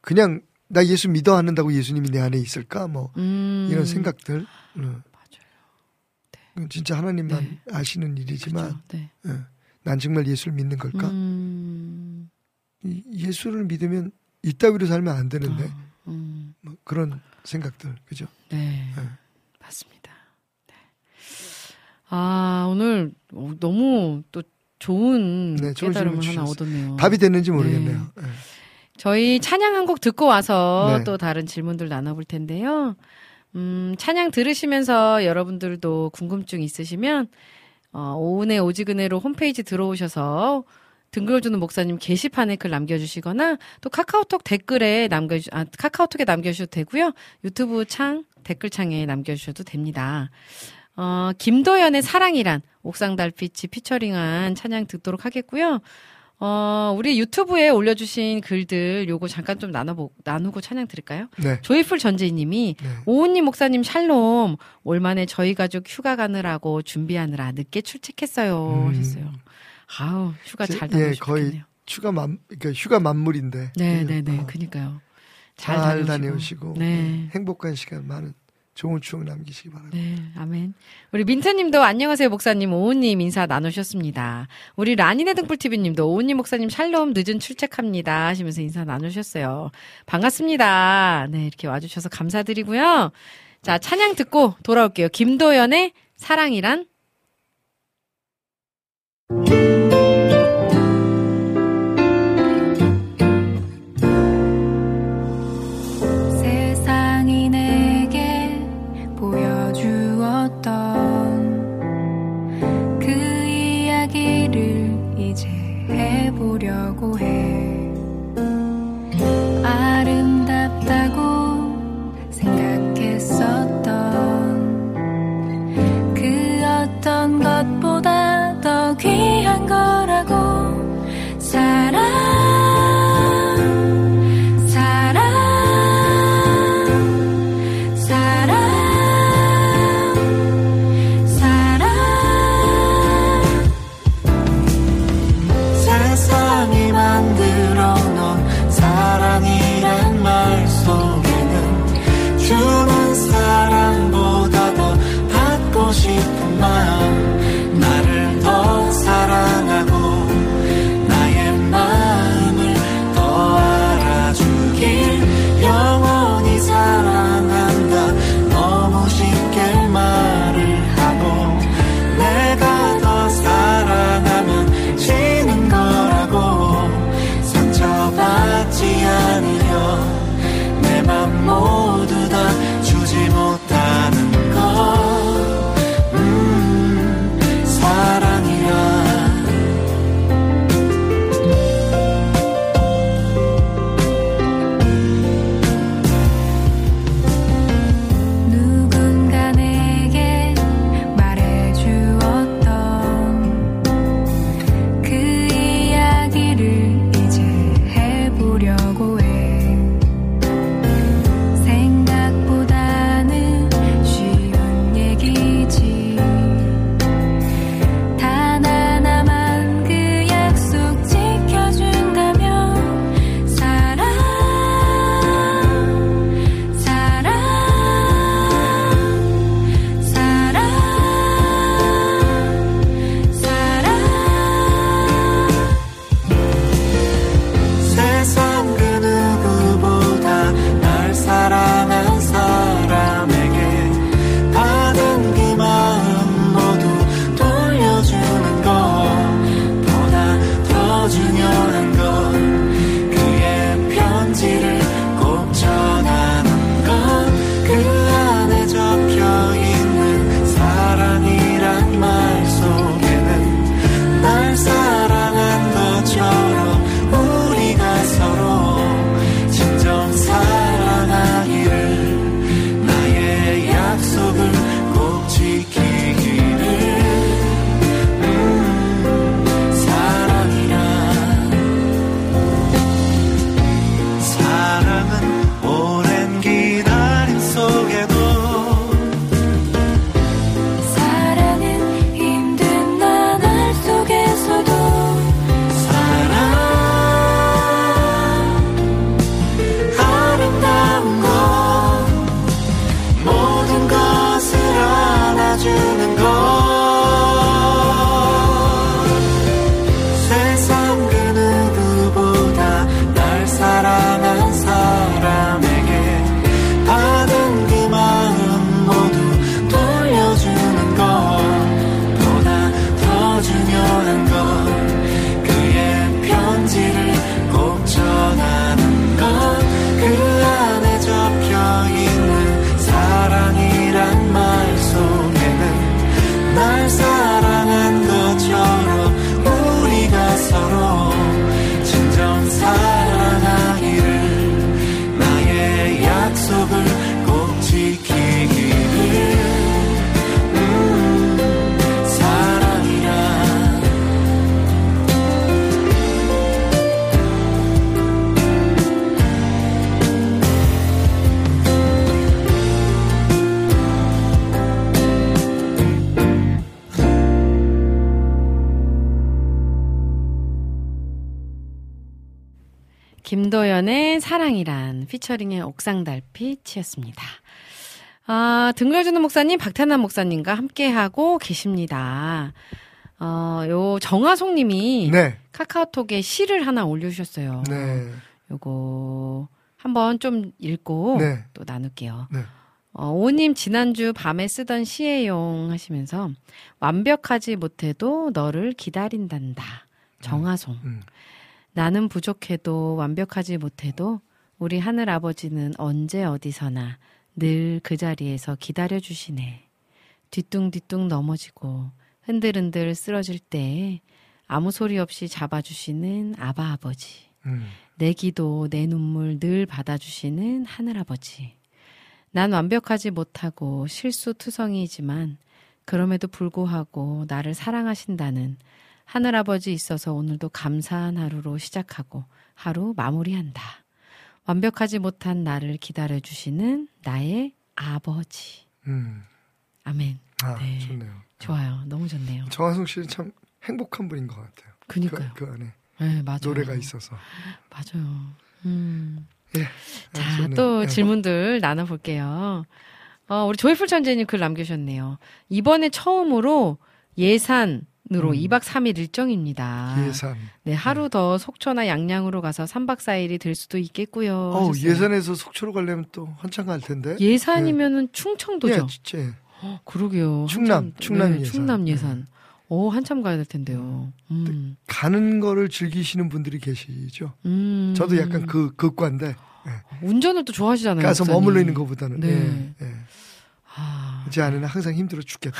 C: 그냥 나 예수 믿어 한다고 예수님이 내 안에 있을까 뭐
A: 음.
C: 이런 생각들. 어.
A: 맞아요.
C: 그건 진짜 하나님만
A: 네.
C: 아시는 일이지만.
A: 네.
C: 어, 난 정말 예수를 믿는 걸까?
A: 음.
C: 이- 예수를 믿으면 이따위로 살면 안 되는데
A: 아, 음.
C: 뭐 그런 생각들 그죠?
A: 네.
C: 네.
A: 맞습니다. 네. 아, 오늘 어, 너무 또 좋은
C: 네,
A: 깨달음을
C: 질문
A: 하나. 얻었네요.
C: 답이 됐는지 모르겠네요. 예.
A: 저희 찬양 한 곡 듣고 와서
C: 네.
A: 또 다른 질문들 나눠볼 텐데요. 음, 찬양 들으시면서 여러분들도 궁금증 있으시면, 어, 오은의 오지근해로 홈페이지 들어오셔서 등글어주는 목사님 게시판에 글 남겨주시거나 또 카카오톡 댓글에 남겨주, 아, 카카오톡에 남겨주셔도 되고요. 유튜브 창, 댓글창에 남겨주셔도 됩니다. 어, 김도연의 사랑이란 옥상 달빛이 피처링한 찬양 듣도록 하겠고요. 어, 우리 유튜브에 올려주신 글들 요거 잠깐 좀 나눠보, 나누고 찬양 들을까요?
C: 네.
A: 조이풀 전재희님이
C: 네.
A: 오은님 목사님 샬롬 올 만에 저희 가족 휴가 가느라고 준비하느라 늦게 출첵했어요
C: 음.
A: 하셨어요. 아우 휴가
C: 제-
A: 잘
C: 예,
A: 다녀오시겠네요.
C: 거의 휴가 만 그러니까 휴가 만물인데
A: 네네 네
C: 어,
A: 그니까요. 잘,
C: 잘
A: 다녀오시고.
C: 다녀오시고
A: 네.
C: 행복한 시간 많은 좋은 추억 남기시기 바랍니다.
D: 네, 아멘. 우리 민트님도 안녕하세요 목사님 오우님 인사 나누셨습니다. 우리 라니네 등불TV님도 오우님 목사님 샬롬 늦은 출첵합니다 하시면서 인사 나누셨어요. 반갑습니다. 네, 이렇게 와주셔서 감사드리고요. 자, 찬양 듣고 돌아올게요. 김도연의 사랑이란 피처링의 옥상 달빛이었습니다.
A: 아, 등글어주는 목사님, 박태남 목사님과 함께하고 계십니다. 어, 요 정화송 님이
C: 네.
A: 카카오톡에 시를 하나 올려주셨어요.
C: 네.
A: 요거 한번 좀 읽고
C: 네.
A: 또 나눌게요.
C: 네.
A: 어, 오님 지난주 밤에 쓰던 시에용 하시면서 완벽하지 못해도 너를 기다린단다. 정화송.
C: 음, 음.
A: 나는 부족해도 완벽하지 못해도 우리 하늘 아버지는 언제 어디서나 늘 그 자리에서 기다려 주시네. 뒤뚱뒤뚱 넘어지고 흔들흔들 쓰러질 때 아무 소리 없이 잡아주시는 아바 아버지.
C: 음.
A: 내 기도, 내 눈물 늘 받아주시는 하늘 아버지. 난 완벽하지 못하고 실수투성이지만 그럼에도 불구하고 나를 사랑하신다는 하늘 아버지 있어서 오늘도 감사한 하루로 시작하고 하루 마무리한다. 완벽하지 못한 나를 기다려주시는 나의 아버지.
C: 음.
A: 아멘.
C: 아,
A: 네.
C: 좋네요.
A: 좋아요. 너무 좋네요.
C: 정화성 씨는 참 행복한 분인 것 같아요.
A: 그니까요.
C: 그, 그 안에
A: 네, 맞아요.
C: 노래가 있어서.
A: 맞아요. 음.
C: 예.
A: 자,
C: 아, 좋네요.
A: 또
C: 예.
A: 질문들 나눠볼게요. 어, 우리 조이풀 천재님 글 남겨주셨네요. 이번에 처음으로 예산 으로
C: 음.
A: 2박 3일 일정입니다.
C: 예산.
A: 네, 하루 더 속초나 양양으로 가서 3박 4일이 될 수도 있겠고요.
C: 어,
A: 하셨어요.
C: 예산에서 속초로 가려면 또 한참 갈 텐데.
A: 예산이면은 충청도죠.
C: 예, 진짜.
A: 그러게요.
C: 충남,
A: 한참-
C: 충남
A: 네,
C: 예산.
A: 충남 예산. 오, 한참 가야 될 텐데요. 음.
C: 가는 거를 즐기시는 분들이 계시죠.
A: 음.
C: 저도 약간 그 극과인데
A: 운전을 또 좋아하시잖아요.
C: 가서. 머물러 있는 것보다는
A: 네.
C: 예, 예.
A: 아,
C: 제 아내는 항상 힘들어 죽겠다.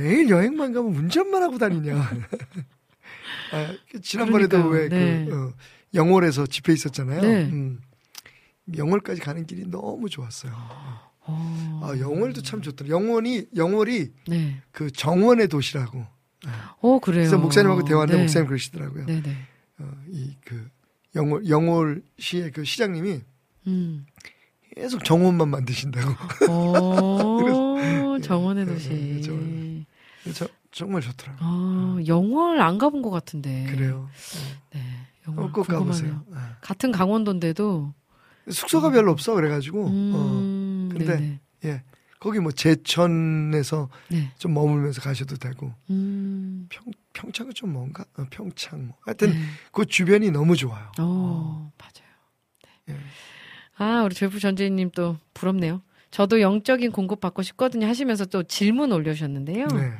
C: 매일 여행만 가면 운전만 하고 다니냐. <laughs> 아, 그 지난번에도
A: 그러니까요.
C: 왜그
A: 네.
C: 어, 영월에서 집회 있었잖아요.
A: 네.
C: 음. 영월까지 가는 길이 너무 좋았어요.
A: 어,
C: 아, 영월도 참 좋더라. 영월이 영월이
A: 네.
C: 그 정원의 도시라고.
A: 어, 그래요.
C: 그래서 목사님하고 대화하는데
A: 네.
C: 목사님 그러시더라고요.
A: 네네.
C: 어, 이그 영월 영월 시의 그 시장님이
A: 음.
C: 계속 정원만 만드신다고.
A: 어, <laughs> 정원의
C: 네,
A: 도시.
C: 네, 정원. 저, 정말 좋더라고요.
A: 어, 영월 안 가본 것 같은데.
C: 그래요.
A: 네. 영월
C: 어, 꼭
A: 궁금하네요.
C: 가보세요. 네.
A: 같은 강원도인데도.
C: 숙소가 별로 없어 그래가지고
A: 음,
C: 어, 근데
A: 네네.
C: 예 거기 뭐 제천에서
A: 네.
C: 좀 머물면서 가셔도 되고
A: 음.
C: 평 평창은 좀 뭔가 어, 평창 뭐 하여튼
A: 네.
C: 그 주변이 너무 좋아요.
A: 어, 맞아요. 네.
C: 예.
A: 아, 우리 조이프 전재님 또 부럽네요. 저도 영적인 공급 받고 싶거든요 하시면서 또 질문 올려주셨는데요.
C: 네.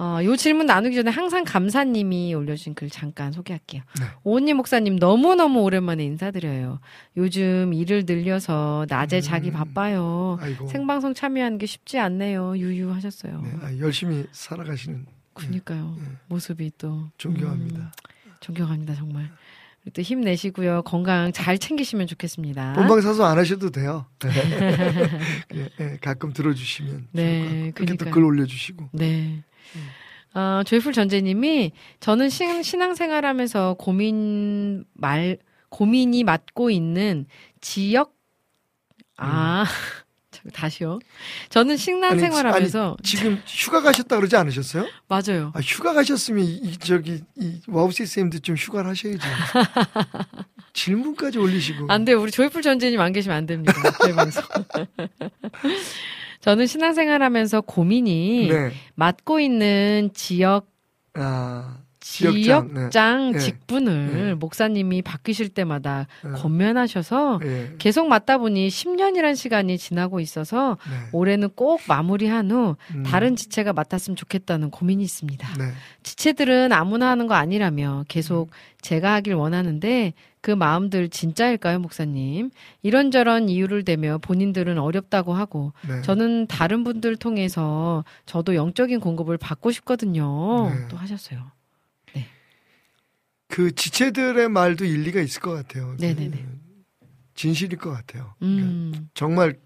A: 어, 요 질문 나누기 전에 항상 감사님이 올려주신 글 잠깐 소개할게요.
C: 네.
A: 오은님 목사님 너무너무 오랜만에 인사드려요. 요즘 일을 늘려서 낮에
C: 음.
A: 자기 바빠요.
C: 아이고
A: 생방송 참여하는 게 쉽지 않네요. 유유 하셨어요.
C: 네, 아, 열심히 살아가시는
A: 그니까요.
C: 네.
A: 모습이 또.
C: 존경합니다.
A: 음, 존경합니다, 정말. 또 힘내시고요. 건강 잘 챙기시면 좋겠습니다.
C: 본방 사수 안 하셔도 돼요. <laughs> 예, 예, 가끔 들어주시면
A: 네.
C: 그렇게
A: 그러니까요.
C: 또글 올려주시고
A: 네. 어, 조이풀 전재님이 저는 신, 신앙생활하면서 고민 말 고민이 맡고 있는 지역 아 <laughs> 잠깐, 다시요. 저는 신앙생활하면서
C: 지금 휴가 가셨다 그러지 않으셨어요?
A: 맞아요.
C: 아, 휴가 가셨으면 이, 이 저기 이 와우 CCM도 좀 휴가를 하셔야지. <laughs> 질문까지 올리시고.
A: 안 돼. 우리 조이풀 전재님 안 계시면 안 됩니다. 저희 방송. <laughs> 저는 신앙생활하면서 고민이
C: 네.
A: 맡고 있는 지역
C: 아,
A: 지역장,
C: 지역장, 네.
A: 직분을
C: 네.
A: 목사님이 바뀌실 때마다
C: 네.
A: 권면하셔서
C: 예.
A: 계속 맡다 보니 10년이란 시간이 지나고 있어서
C: 네.
A: 올해는 꼭 마무리한 후
C: 음,
A: 다른 지체가 맡았으면 좋겠다는 고민이 있습니다.
C: 네.
A: 지체들은 아무나 하는 거 아니라며 계속 제가 하길 원하는데 그 마음들 진짜일까요, 목사님? 이런저런 이유를 대며 본인들은 어렵다고 하고
C: 네.
A: 저는 다른 분들 통해서 저도 영적인 공급을 받고 싶거든요.
C: 네.
A: 또 하셨어요.
C: 그 지체들의 말도 일리가 있을 것 같아요.
A: 네네네.
C: 그 진실일 것 같아요. 그러니까
A: 음.
C: 정말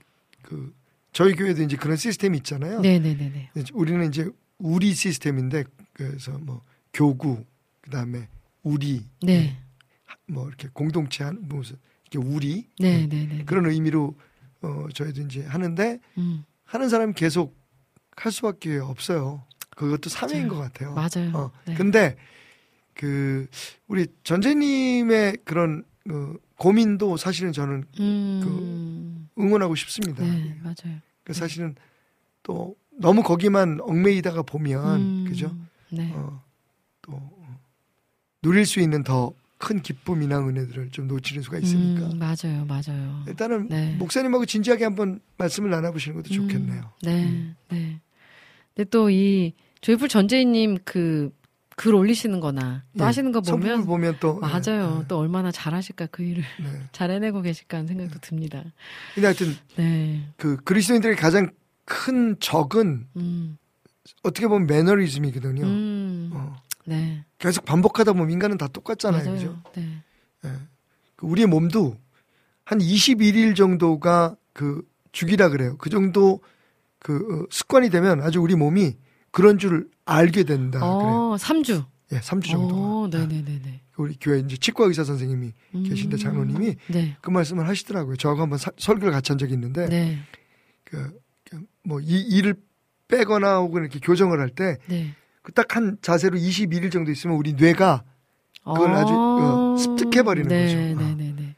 C: 그 저희 교회도 이제 그런 시스템이 있잖아요.
A: 네네네네.
C: 이제 우리는 이제 우리 시스템인데 그래서 뭐 교구 그다음에 우리
A: 네.
C: 뭐 이렇게 공동체 한 무슨 이렇게 우리
A: 네네네.
C: 그런 의미로 어 저희도 이제 하는데
A: 음.
C: 하는 사람이 계속 할 수밖에 없어요. 그것도 사명인
A: 맞아요.
C: 것 같아요.
A: 맞아요.
C: 어,
A: 네.
C: 근데 그 우리 전재님의 그런 어, 고민도 사실은 저는
A: 음.
C: 응원하고 싶습니다.
A: 네, 맞아요.
C: 그 사실은 또 너무 거기만 얽매이다가 보면
A: 음,
C: 그죠?
A: 네.
C: 어, 또 어, 누릴 수 있는 더 큰 기쁨이나 은혜들을 좀 놓치는 수가 있으니까
A: 음, 맞아요, 맞아요.
C: 일단은
A: 네.
C: 목사님하고 진지하게 한번 말씀을 나눠보시는 것도 좋겠네요.
A: 음, 네,
C: 음.
A: 네. 근데 또 이 조이풀 전재희님 그 글 올리시는 거나 또
C: 예,
A: 하시는 거 보면
C: 보면 또
A: 맞아요.
C: 예,
A: 또 얼마나 잘하실까 그 일을
C: 네. 네. <laughs>
A: 잘 해내고 계실까 하는 생각도 듭니다.
C: 근데 하여튼
A: 네.
C: 그 그리스도인들의 가장 큰 적은
A: 음.
C: 어떻게 보면 매너리즘이거든요.
A: 음.
C: 어,
A: 네.
C: 계속 반복하다 보면 인간은 다 똑같잖아요.
A: 맞아요.
C: 그죠?
A: 네.
C: 예. 그 우리의 몸도 한 21일 정도가 그 주기라 그래요. 그 정도 그 어, 습관이 되면 아주 우리 몸이 그런 줄 알게 된다. 그래요.
A: 어, 3주.
C: 예, 3주 정도.
A: 어, 네, 네, 네, 네.
C: 우리 교회 이제 치과 의사 선생님이 계신데 장로님이
A: 네.
C: 그 말씀을 하시더라고요. 저하고 한번 사- 설교를 같이 한 적이 있는데
A: 네.
C: 그뭐이 일을 빼거나 혹은 이렇게 교정을 할때
A: 네.
C: 그딱한 자세로 21일 정도 있으면 우리 뇌가 그걸 아주, 어, 습득해 버리는
A: 네,
C: 거죠.
A: 네,
C: 어.
A: 네, 네.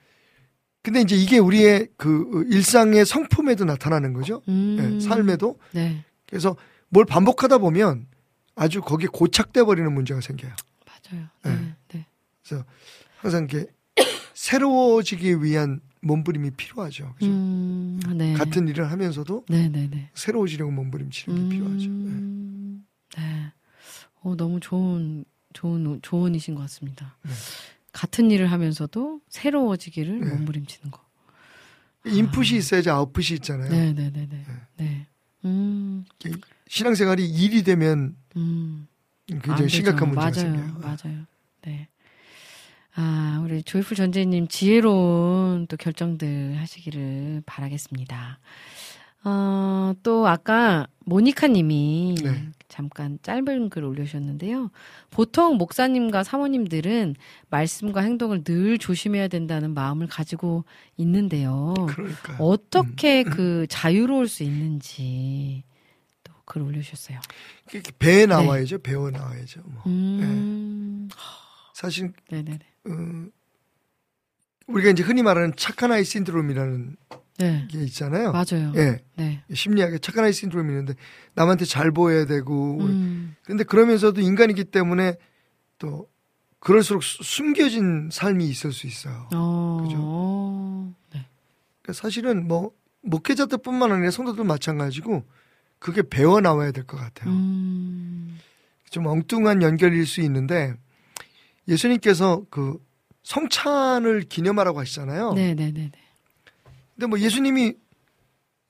C: 근데 이제 이게 우리의 그 일상의 성품에도 나타나는 거죠.
A: 음.
C: 예, 삶에도.
A: 네.
C: 그래서 뭘 반복하다 보면 아주 거기에 고착돼 버리는 문제가 생겨요.
A: 맞아요.
C: 네.
A: 네. 네.
C: 항상 이렇게 <coughs> 새로워지기 위한 몸부림이 필요하죠. 그죠?
A: 음, 네.
C: 같은 일을 하면서도
A: 네, 네, 네.
C: 새로워지려고 몸부림치는 게 필요하죠. 네.
A: 음, 네. 어, 너무 좋은, 좋은, 조언이신 것 같습니다.
C: 네.
A: 같은 일을 하면서도 새로워지기를
C: 네.
A: 몸부림치는 거.
C: 인풋이 있어야지 아웃풋이 있잖아요.
A: 네, 네, 네, 네. 네. 음,
C: 신앙생활이 일이 되면
A: 음. 안
C: 굉장히. 심각한 문제가
A: 맞아요.
C: 생겨요.
A: 맞아요. 네. 아, 우리 조이풀 전재님 지혜로운 또 결정들 하시기를 바라겠습니다. 어, 또 아까 모니카 님이
C: 네.
A: 잠깐 짧은 글 올려주셨는데요. 보통 목사님과 사모님들은 말씀과 행동을 늘 조심해야 된다는 마음을 가지고 있는데요.
C: 그러니까
A: 어떻게 그 자유로울 수 있는지 또 글 올려주셨어요.
C: 이렇게 배에 나와야죠. 배워 나와야죠. 뭐.
A: 음,
C: 사실
A: 네네네.
C: 어, 우리가 이제 흔히 말하는 착한 아이 신드롬이라는
A: 네.
C: 게 있잖아요.
A: 맞아요.
C: 예.
A: 네.
C: 심리학에 착한 아이 신드롬이 있는데 남한테 잘 보여야 되고
A: 음,
C: 근데 그러면서도 인간이기 때문에 또 그럴수록 수- 숨겨진 삶이 있을 수 있어요.
A: 어,
C: 그죠?
A: 어, 네.
C: 그러니까 사실은 뭐 목회자들뿐만 아니라 성도들 마찬가지고 그게 배워 나와야 될 것 같아요.
A: 음,
C: 좀 엉뚱한 연결일 수 있는데 예수님께서 그 성찬을 기념하라고 하시잖아요.
A: 네네네네.
C: 근데 뭐 예수님이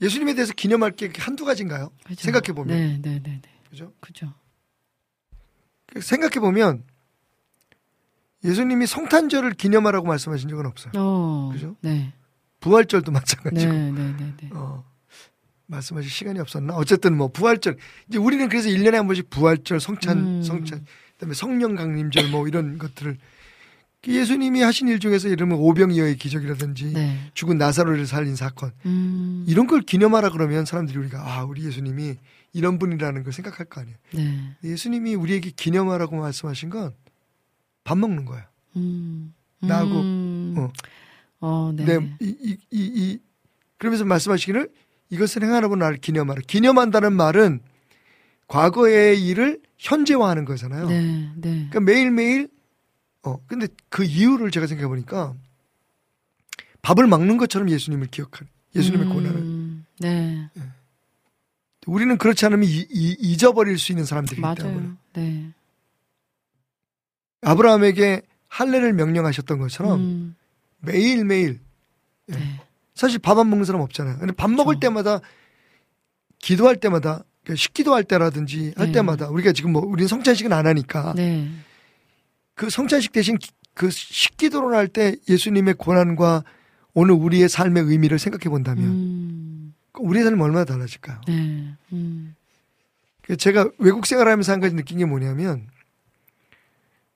C: 예수님에 대해서 기념할 게 한두 가지인가요?
A: 그죠.
C: 생각해 보면
A: 네네네네.
C: 그죠?
A: 그죠.
C: 생각해 보면 예수님이 성탄절을 기념하라고 말씀하신 적은 없어요.
A: 어,
C: 그죠?
A: 네.
C: 부활절도 <laughs> 마찬가지고
A: 네 네 네 네.
C: 어, 말씀하실 시간이 없었나? 어쨌든 뭐 부활절 이제 우리는 그래서 1년에 한 번씩 부활절, 성찬,
A: 음.
C: 성찬, 그다음에 성령 강림절 뭐 이런 <laughs> 것들을 예수님이 하신 일 중에서 이러면 오병이어의 기적이라든지
A: 네.
C: 죽은 나사로를 살린 사건
A: 음,
C: 이런 걸 기념하라 그러면 사람들이 우리가 아 우리 예수님이 이런 분이라는 걸 생각할 거 아니에요.
A: 네.
C: 예수님이 우리에게 기념하라고 말씀하신 건 밥 먹는 거예요.
A: 음,
C: 나하고,
A: 음,
C: 어.
A: 어, 네.
C: 네. 이, 이, 이, 이 그러면서 말씀하시기를 이것을 행하라고 나를 기념하라. 기념한다는 말은 과거의 일을 현재화하는 거잖아요.
A: 네, 네.
C: 그러니까 매일매일 어 근데 그 이유를 제가 생각해 보니까 밥을 먹는 것처럼 예수님을 기억하는 예수님의 고난을
A: 음, 네.
C: 우리는 그렇지 않으면 이, 이, 잊어버릴 수 있는 사람들이기 때문에
A: 맞아요. 네.
C: 아브라함에게 할례를 명령하셨던 것처럼
A: 음,
C: 매일매일 예.
A: 네.
C: 사실 밥 안 먹는 사람 없잖아요. 근데 밥 먹을
A: 그렇죠.
C: 때마다 기도할 때마다 그러니까 식기도 할 때라든지 할
A: 네.
C: 때마다 우리가 지금 뭐 우리는 성찬식은 안 하니까
A: 네.
C: 그 성찬식 대신 기- 그 식기도를 할 때 예수님의 고난과 오늘 우리의 삶의 의미를 생각해 본다면
A: 음,
C: 우리의 삶이 얼마나 달라질까요?
A: 네. 음,
C: 그 제가 외국 생활하면서 한 가지 느낀 게 뭐냐면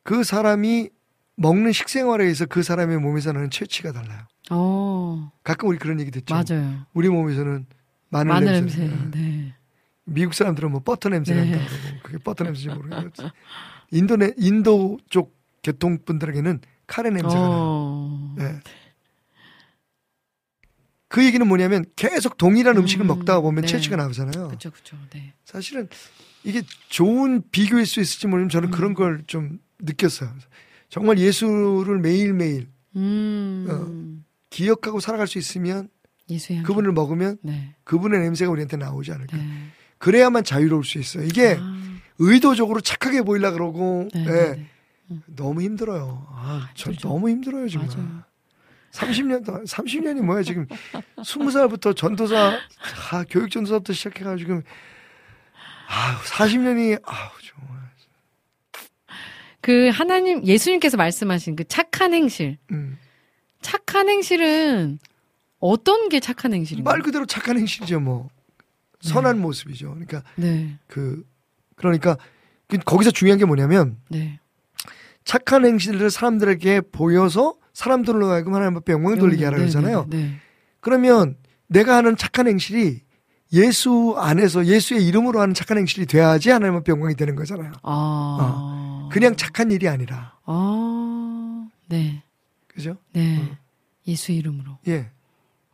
C: 그 사람이 먹는 식생활에 의해서 그 사람의 몸에서 나는 채취가 달라요.
A: 어,
C: 가끔 우리 그런 얘기 듣죠.
A: 맞아요.
C: 우리 몸에서는 마늘,
A: 마늘
C: 냄새.
A: 냄새. 네.
C: 미국 사람들은 뭐 버터 냄새
A: 네.
C: 난다 그러고 그게 버터 냄새인지 모르겠어요. 인도네 인도 쪽 계통 분들에게는 카레 냄새가 나요.
A: 어,
C: 네. 그 얘기는 뭐냐면 계속 동일한
A: 음,
C: 음식을 먹다가 보면
A: 네.
C: 체취가 나오잖아요.
A: 그렇죠, 그렇죠. 네.
C: 사실은 이게 좋은 비교일 수 있을지 모르지만 저는
A: 음.
C: 그런 걸 좀 느꼈어요. 정말 예수를 매일 매일
A: 음.
C: 기억하고 살아갈 수 있으면. 그분을 먹으면
A: 네.
C: 그분의 냄새가 우리한테 나오지 않을까.
A: 네.
C: 그래야만 자유로울 수 있어요. 이게
A: 아,
C: 의도적으로 착하게 보이려 그러고
A: 네,
C: 예,
A: 네, 네.
C: 너무 힘들어요. 아, 저
A: 힘들죠.
C: 너무 힘들어요 지금.
A: 맞아요.
C: 30년 동안 30년이 뭐야 지금 20살부터 전도사 아, 교육 전도사부터 시작해 가지고 지금 아, 40년이 아우 정말.
A: 그 하나님 예수님께서 말씀하신 그 착한 행실.
C: 음.
A: 착한 행실은 어떤 게 착한 행실인가요?
C: 말 그대로 착한 행실이죠, 뭐. 선한 모습이죠. 그러니까
A: 네.
C: 그 그러니까 그 거기서 중요한 게 뭐냐면
A: 네.
C: 착한 행실을 사람들에게 보여서 사람들로 하여금 하나님 앞에 영광을 돌리게 하라
A: 네,
C: 그러잖아요.
A: 네, 네.
C: 그러면 내가 하는 착한 행실이 예수 안에서 예수의 이름으로 하는 착한 행실이 돼야지 하나님 앞에 영광이 되는 거잖아요.
A: 아.
C: 그냥 착한 일이 아니라.
A: 아. 네.
C: 그죠?
A: 네.
C: 어.
A: 예수 이름으로.
C: 예.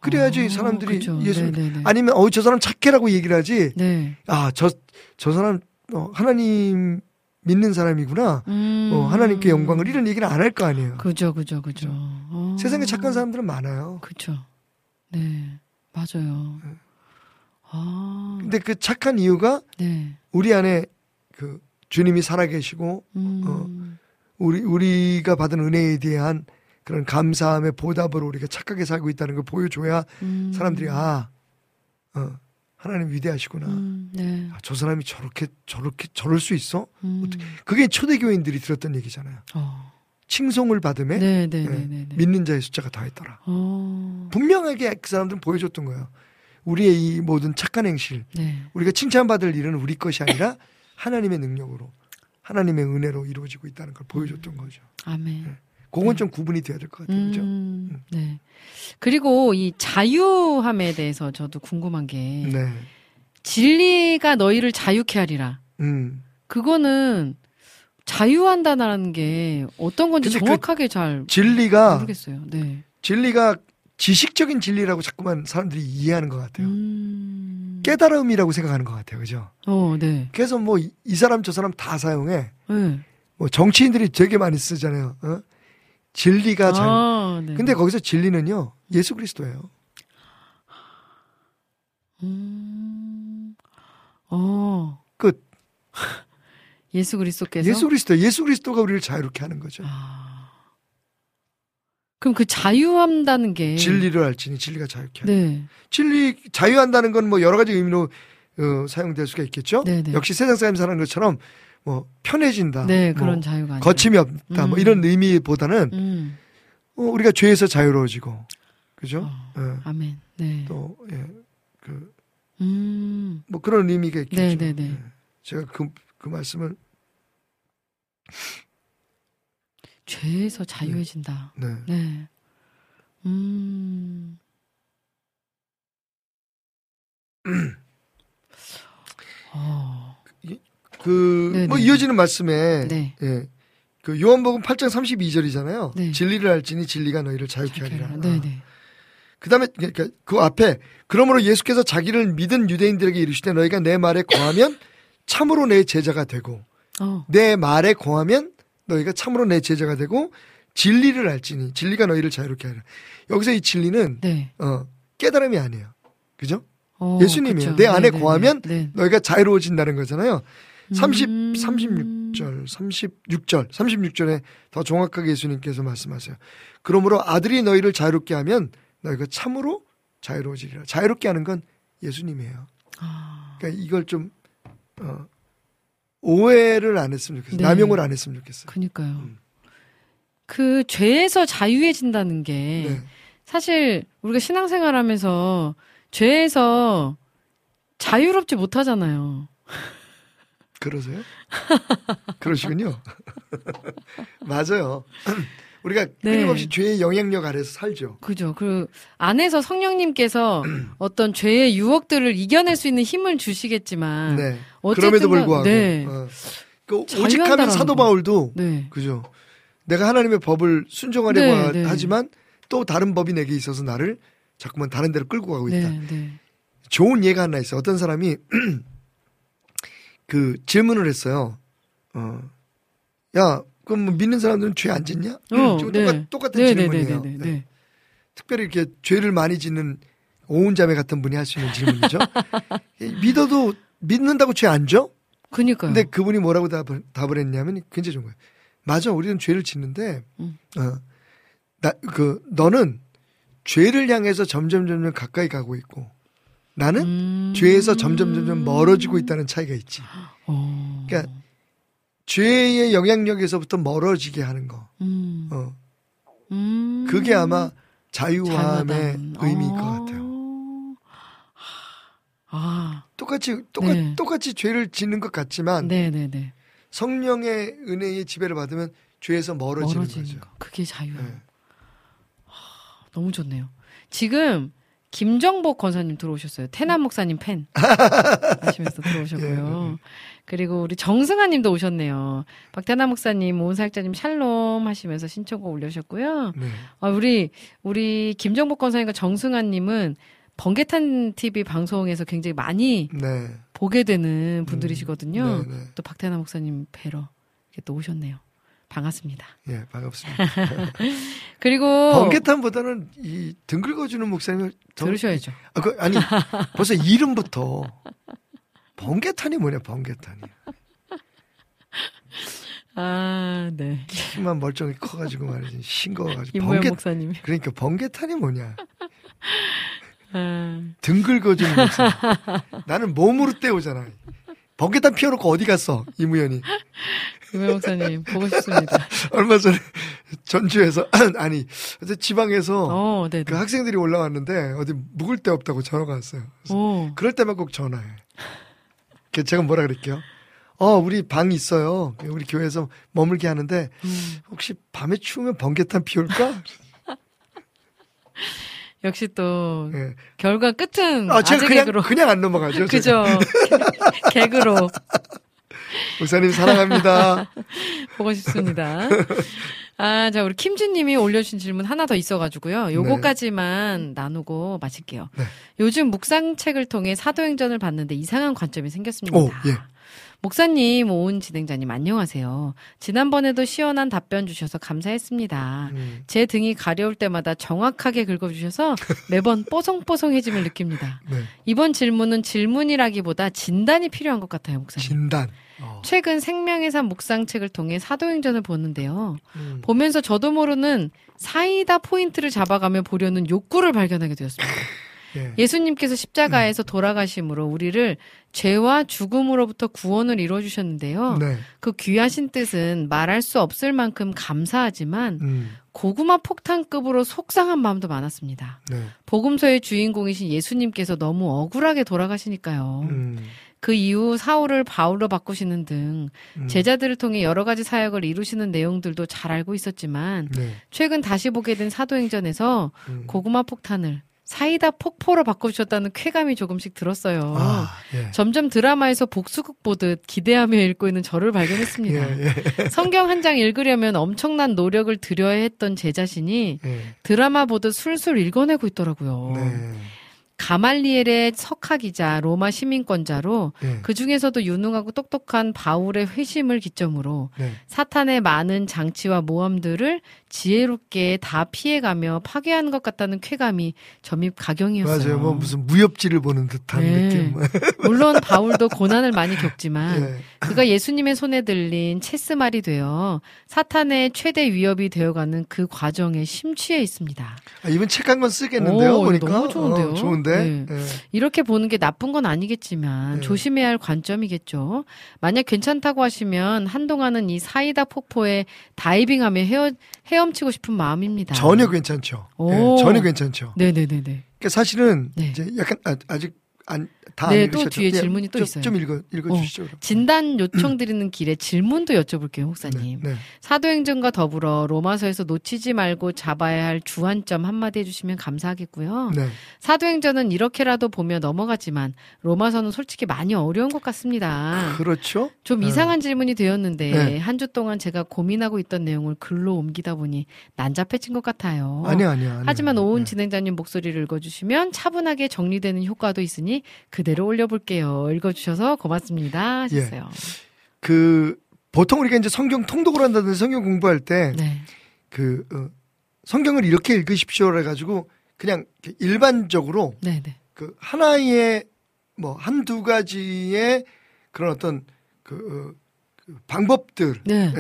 C: 그래야지
A: 아,
C: 사람들이. 예수
A: 네, 네, 네.
C: 아니면 어저 사람 착해라고 얘기를 하지.
A: 네.
C: 아, 저 저 사람 어, 하나님 믿는 사람이구나.
A: 음.
C: 어, 하나님께 영광을 이런 얘기를 안할 거 아니에요.
A: 그죠, 그죠, 그죠.
C: 그죠.
A: 어.
C: 세상에 착한 사람들은 많아요.
A: 그죠. 네. 맞아요. 아.
C: 근데 그 착한 이유가
A: 네.
C: 우리 안에 그 주님이 살아계시고
A: 음.
C: 어. 우리 우리가 받은 은혜에 대한 그런 감사함의 보답으로 우리가 착하게 살고 있다는 걸 보여줘야
A: 음.
C: 사람들이 아, 어, 하나님 위대하시구나.
A: 음. 네.
C: 아, 저 사람이 저렇게 저렇게 저럴 수 있어?
A: 음.
C: 그게 초대교인들이 들었던 얘기잖아요.
A: 어.
C: 칭송을 받음에
A: 네, 네,
C: 예,
A: 네, 네, 네.
C: 믿는 자의 숫자가 더했더라.
A: 어.
C: 분명하게 그 사람들은 보여줬던 거예요. 우리의 이 모든 착한 행실,
A: 네.
C: 우리가 칭찬받을 일은 우리 것이 아니라 하나님의 능력으로, 하나님의 은혜로 이루어지고 있다는 걸 보여줬던 거죠.
A: 아멘.
C: 그건 좀 구분이 돼야 될 것 같아요. 그죠?
A: 음, 네. 그리고 이 자유함에 대해서 저도 궁금한 게
C: 네.
A: 진리가 너희를 자유케 하리라.
C: 음.
A: 그거는 자유한다라는 게 어떤 건지
C: 그
A: 정확하게 잘
C: 진리가,
A: 모르겠어요. 네.
C: 진리가 지식적인 진리라고 자꾸만 사람들이 이해하는 것 같아요.
A: 음.
C: 깨달음이라고 생각하는 것 같아요. 그죠?
A: 어, 네.
C: 그래서 뭐 이 사람 저 사람 다 사용해.
A: 네.
C: 뭐 정치인들이 되게 많이 쓰잖아요. 어? 진리가 잘.
A: 아, 네.
C: 근데 거기서 진리는요. 예수 그리스도예요.
A: 음. 어.
C: 끝. <laughs>
A: 예수 그리스도께서
C: 예수 그리스도. 예수 그리스도가 우리를 자유롭게 하는 거죠.
A: 아. 그럼 그 자유한다는 게
C: 진리를 알지니 진리가 자유케 하는.
A: 네.
C: 진리 자유한다는 건 뭐 여러 가지 의미로 어, 사용될 수가 있겠죠.
A: 네, 네.
C: 역시 세상 사람 사는 것처럼 뭐 편해진다.
A: 네,
C: 뭐
A: 그런 자유가 아니라.
C: 거침이 없다. 뭐
A: 음.
C: 이런 의미보다는
A: 음.
C: 어, 우리가 죄에서 자유로워지고 그죠?
A: 어,
C: 예.
A: 아멘. 네.
C: 또 예. 그
A: 음.
C: 뭐 그런 의미가 있겠죠.
A: 네, 네, 네.
C: 예. 제가 그, 그 말씀을
A: 죄에서 자유해진다.
C: 네.
A: 네. 음. 어.
C: 그
A: 네,
C: 뭐
A: 네.
C: 이어지는 말씀에
A: 네.
C: 예. 그 요한복음 8장 32절이잖아요.
A: 네.
C: 진리를 알지니 진리가 너희를 자유케 하리라.
A: 네, 네.
C: 그다음에 그러니까 그 앞에 그러므로 예수께서 자기를 믿은 유대인들에게 이르시되 너희가 내 말에 거하면 참으로 내 제자가 되고
A: 어.
C: 내 말에 거하면 너희가 참으로 내 제자가 되고 진리를 알지니 진리가 너희를 자유롭게 하리라. 여기서 이 진리는
A: 네.
C: 어, 깨달음이 아니에요. 그죠?
A: 어,
C: 예수님이에요.
A: 그쵸.
C: 내 안에
A: 네, 네,
C: 거하면
A: 네.
C: 너희가 자유로워진다는 거잖아요. 30,
A: 음.
C: 36절, 36절, 36절에 더 정확하게 예수님께서 말씀하세요. 그러므로 아들이 너희를 자유롭게 하면 너희가 참으로 자유로워지리라. 자유롭게 하는 건 예수님이에요.
A: 아.
C: 그러니까 이걸 좀, 어, 오해를 안 했으면 좋겠어요.
A: 네.
C: 남용을 안 했으면 좋겠어요.
A: 그니까요.
C: 음.
A: 그 죄에서 자유해진다는 게
C: 네.
A: 사실 우리가 신앙생활 하면서 죄에서 자유롭지 못하잖아요.
C: 그러세요? <laughs> 그러시군요. <laughs> 맞아요. <clears throat> 우리가
A: 네.
C: 끊임없이 죄의 영향력 아래서 살죠.
A: 그죠. 그 안에서 성령님께서 <clears throat> 어떤 죄의 유혹들을 이겨낼 수 있는 힘을 주시겠지만
C: 네.
A: 어쨌든
C: 그럼에도
A: 간-
C: 불구하고
A: 네.
C: 어. 그 오직하면 사도
A: 거.
C: 바울도
A: 네.
C: 그죠. 내가 하나님의 법을 순종하려고
A: 네,
C: 하-
A: 네.
C: 하지만 또 다른 법이 내게 있어서 나를 자꾸만 다른 데로 끌고 가고 있다.
A: 네, 네.
C: 좋은 예가 하나 있어요. 어떤 사람이 <clears throat> 그 질문을 했어요. 어, 야, 그럼 뭐 믿는 사람들은 죄 안 짓냐?
A: 어,
C: 지금
A: 네.
C: 똑같, 똑같은
A: 네, 네,
C: 질문이에요.
A: 네, 네,
C: 네.
A: 네.
C: 특별히 이렇게 죄를 많이 짓는 오은자매 같은 분이 할 수 있는 질문이죠. <laughs> 믿어도 믿는다고 죄안 져?
A: 그니까요.
C: 근데 그분이 뭐라고 답을, 답을 했냐면 굉장히 좋은 거예요. 맞아, 우리는 죄를 짓는데,
A: 음.
C: 어, 나, 그, 너는 죄를 향해서 점점 점점 가까이 가고 있고, 나는
A: 음.
C: 죄에서 점점 점점 멀어지고 있다는 차이가 있지.
A: 어.
C: 그러니까 죄의 영향력에서부터 멀어지게 하는 거.
A: 음.
C: 어,
A: 음.
C: 그게 아마 자유함의. 의미일 것
A: 어.
C: 같아요.
A: 아,
C: 똑같이 똑같,
A: 네.
C: 똑같이 죄를 짓는 것 같지만
A: 네, 네, 네.
C: 성령의 은혜의 지배를 받으면 죄에서 멀어지는,
A: 멀어지는
C: 거죠.
A: 거. 그게 자유예요.
C: 네.
A: 너무 좋네요. 지금 김정복 권사님 들어오셨어요. 태남 목사님 팬 <laughs> 하시면서 들어오셨고요.
C: 예,
A: 그리고 우리 정승아 님도 오셨네요. 박태남 목사님, 오은살자님 샬롬 하시면서 신청곡 올려주셨고요.
C: 네.
A: 아, 우리 우리 김정복 권사님과 정승아 님은 번개탄 TV 방송에서 굉장히 많이
C: 네.
A: 보게 되는 분들이시거든요.
C: 네, 네.
A: 또 박태남 목사님 뵈러 이렇게 또 오셨네요. 반갑습니다.
C: 예, 반갑습니다. <laughs>
A: 그리고
C: 번개탄보다는 이 등 긁어주는 목사님을 더-
A: 들으셔야죠.
C: 아, 그, 아니 벌써 이름부터 번개탄이 뭐냐 번개탄이
A: 아, 네.
C: 키만 멀쩡히 커가지고 말이지 싱거워가지고 번개
A: 목사님이.
C: 그러니까 번개탄이 뭐냐
A: 아,
C: 등 긁어주는 목사님 나는 몸으로 때우잖아 번개탄 피워놓고 어디 갔어 이무연이
A: 김모영 목사님 보고 싶습니다. <laughs>
C: 얼마 전에 전주에서 <clears throat> 아니 어제 지방에서
A: 어, 네.
C: 그 학생들이 올라왔는데 어디 묵을 데 없다고 전화가 왔어요. 그럴 때만 꼭 전화해. 그래서 제가 뭐라 그럴게요? 어, 우리 방 있어요. 우리 교회에서 머물게 하는데
A: 음,
C: 혹시 밤에 추우면 번개탄 피울까? <laughs>
A: 역시 또
C: 예.
A: 결과 끝은
C: 아,
A: 아,
C: 제가
A: 재
C: 그냥
A: 개그로.
C: 그냥 안 넘어가죠.
A: 그죠. <laughs> 개그로
C: 목사님 사랑합니다. <laughs>
A: 보고 싶습니다. 아, 자, 우리 김주님이 올려주신 질문 하나 더 있어가지고요. 요거까지만 나누고 마칠게요.
C: 네.
A: 요즘 묵상책을 통해 사도행전을 봤는데 이상한 관점이 생겼습니다.
C: 오, 예.
A: 목사님, 오은 진행자님, 안녕하세요. 지난번에도 시원한 답변 주셔서 감사했습니다.
C: 음,
A: 제 등이 가려울 때마다 정확하게 긁어주셔서 매번 뽀송뽀송해짐을 느낍니다.
C: 네.
A: 이번 질문은 질문이라기보다 진단이 필요한 것 같아요, 목사님.
C: 진단. 어.
A: 최근 생명의 산 묵상책을 통해 사도행전을 보는데요.
C: 음.
A: 보면서 저도 모르는 사이다 포인트를 잡아가며 보려는 욕구를 발견하게 되었습니다. <laughs>
C: 예.
A: 예수님께서 십자가에서 돌아가심으로 우리를 죄와 죽음으로부터 구원을 이루어 주셨는데요.
C: 네.
A: 그 귀하신 뜻은 말할 수 없을 만큼 감사하지만
C: 음.
A: 고구마 폭탄급으로 속상한 마음도 많았습니다.
C: 네.
A: 복음서의 주인공이신 예수님께서 너무 억울하게 돌아가시니까요.
C: 음.
A: 그 이후 사울을 바울로 바꾸시는 등
C: 음.
A: 제자들을 통해 여러 가지 사역을 이루시는 내용들도 잘 알고 있었지만
C: 네.
A: 최근 다시 보게 된 사도행전에서
C: 음.
A: 고구마 폭탄을 사이다 폭포로 바꿔주셨다는 쾌감이 조금씩 들었어요.
C: 아, 예.
A: 점점 드라마에서 복수극 보듯 기대하며 읽고 있는 저를 발견했습니다.
C: 예, 예. <laughs>
A: 성경 한 장 읽으려면 엄청난 노력을 들여야 했던 제 자신이
C: 예.
A: 드라마 보듯 술술 읽어내고 있더라고요.
C: 네.
A: 가말리엘의 석학이자 로마 시민권자로
C: 예.
A: 그 중에서도 유능하고 똑똑한 바울의 회심을 기점으로
C: 네.
A: 사탄의 많은 장치와 모험들을 지혜롭게 다 피해가며 파괴하는 것 같다는 쾌감이 점입 가경이었어요.
C: 맞아요. 뭐 무슨 무협지를 보는 듯한
A: 네.
C: 느낌. <laughs>
A: 물론 바울도 고난을 많이 겪지만
C: 예.
A: 그가 예수님의 손에 들린 체스말이 되어 사탄의 최대 위협이 되어가는 그 과정에 심취해 있습니다.
C: 아, 이분 책한 권 쓰겠는데요.
A: 오,
C: 보니까
A: 너무 좋은데요?
C: 어, 좋은 데.
A: 네.
C: 예.
A: 이렇게 보는 게 나쁜 건 아니겠지만
C: 네.
A: 조심해야 할 관점이겠죠. 만약 괜찮다고 하시면 한동안은 이 사이다 폭포에 다이빙하며 헤어, 헤엄치고 싶은 마음입니다.
C: 전혀 괜찮죠.
A: 오.
C: 예, 전혀 괜찮죠.
A: 네네네네.
C: 그러니까 사실은
A: 네.
C: 이제 약간 아, 아직 안, 다
A: 네,
C: 안
A: 또? 뒤에
C: 네,
A: 질문이 또
C: 좀,
A: 있어요.
C: 좀 읽어 읽어 주시죠. 그럼.
A: 진단 요청 드리는 길에 질문도 여쭤볼게요, 목사님.
C: 네, 네.
A: 사도행전과 더불어 로마서에서 놓치지 말고 잡아야 할 주안점 한마디 해주시면 감사하겠고요.
C: 네.
A: 사도행전은 이렇게라도 보며 넘어가지만 로마서는 솔직히 많이 어려운 것 같습니다.
C: 그렇죠.
A: 좀
C: 네.
A: 이상한 질문이 되었는데
C: 네.
A: 한주 동안 제가 고민하고 있던 내용을 글로 옮기다 보니 난잡해진 것 같아요.
C: 아니야. 아니야.
A: 하지만 오은
C: 네.
A: 진행자님 목소리를 읽어주시면 차분하게 정리되는 효과도 있으니 그대로 올려볼게요. 읽어주셔서 고맙습니다. 하셨어요.
C: 그 보통 우리가 이제 성경 통독을 한다든지 성경 공부할 때
A: 네.
C: 그 어, 성경을 이렇게 읽으십시오 해가지고 그냥 일반적으로
A: 네, 네.
C: 그 하나의 뭐 한두 가지의 그런 어떤 그, 어, 그 방법들을
A: 네.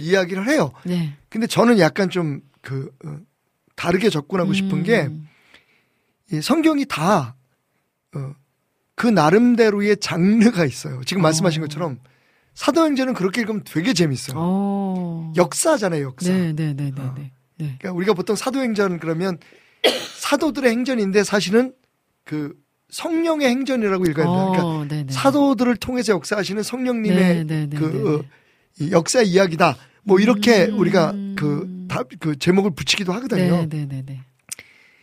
C: 이야기를 해요.
A: 네.
C: 근데 저는 약간 좀그 다르게 접근하고 싶은 게
A: 음.
C: 이 성경이 다 어, 그 나름대로의 장르가 있어요. 지금 말씀하신
A: 어.
C: 것처럼 사도행전은 그렇게 읽으면 되게 재밌어요.
A: 어.
C: 역사잖아요, 역사.
A: 네, 네, 네, 네,
C: 어.
A: 네. 네.
C: 그러니까 우리가 보통 사도행전 그러면 <coughs> 사도들의 행전인데 사실은 그 성령의 행전이라고 읽어야 된다. 그러니까
A: 어, 네, 네.
C: 사도들을 통해서 역사하시는 성령님의
A: 네, 네, 네,
C: 그 어, 역사 이야기다. 뭐 이렇게
A: 음.
C: 우리가 그, 다, 그 제목을 붙이기도 하거든요.
A: 네, 네, 네, 네.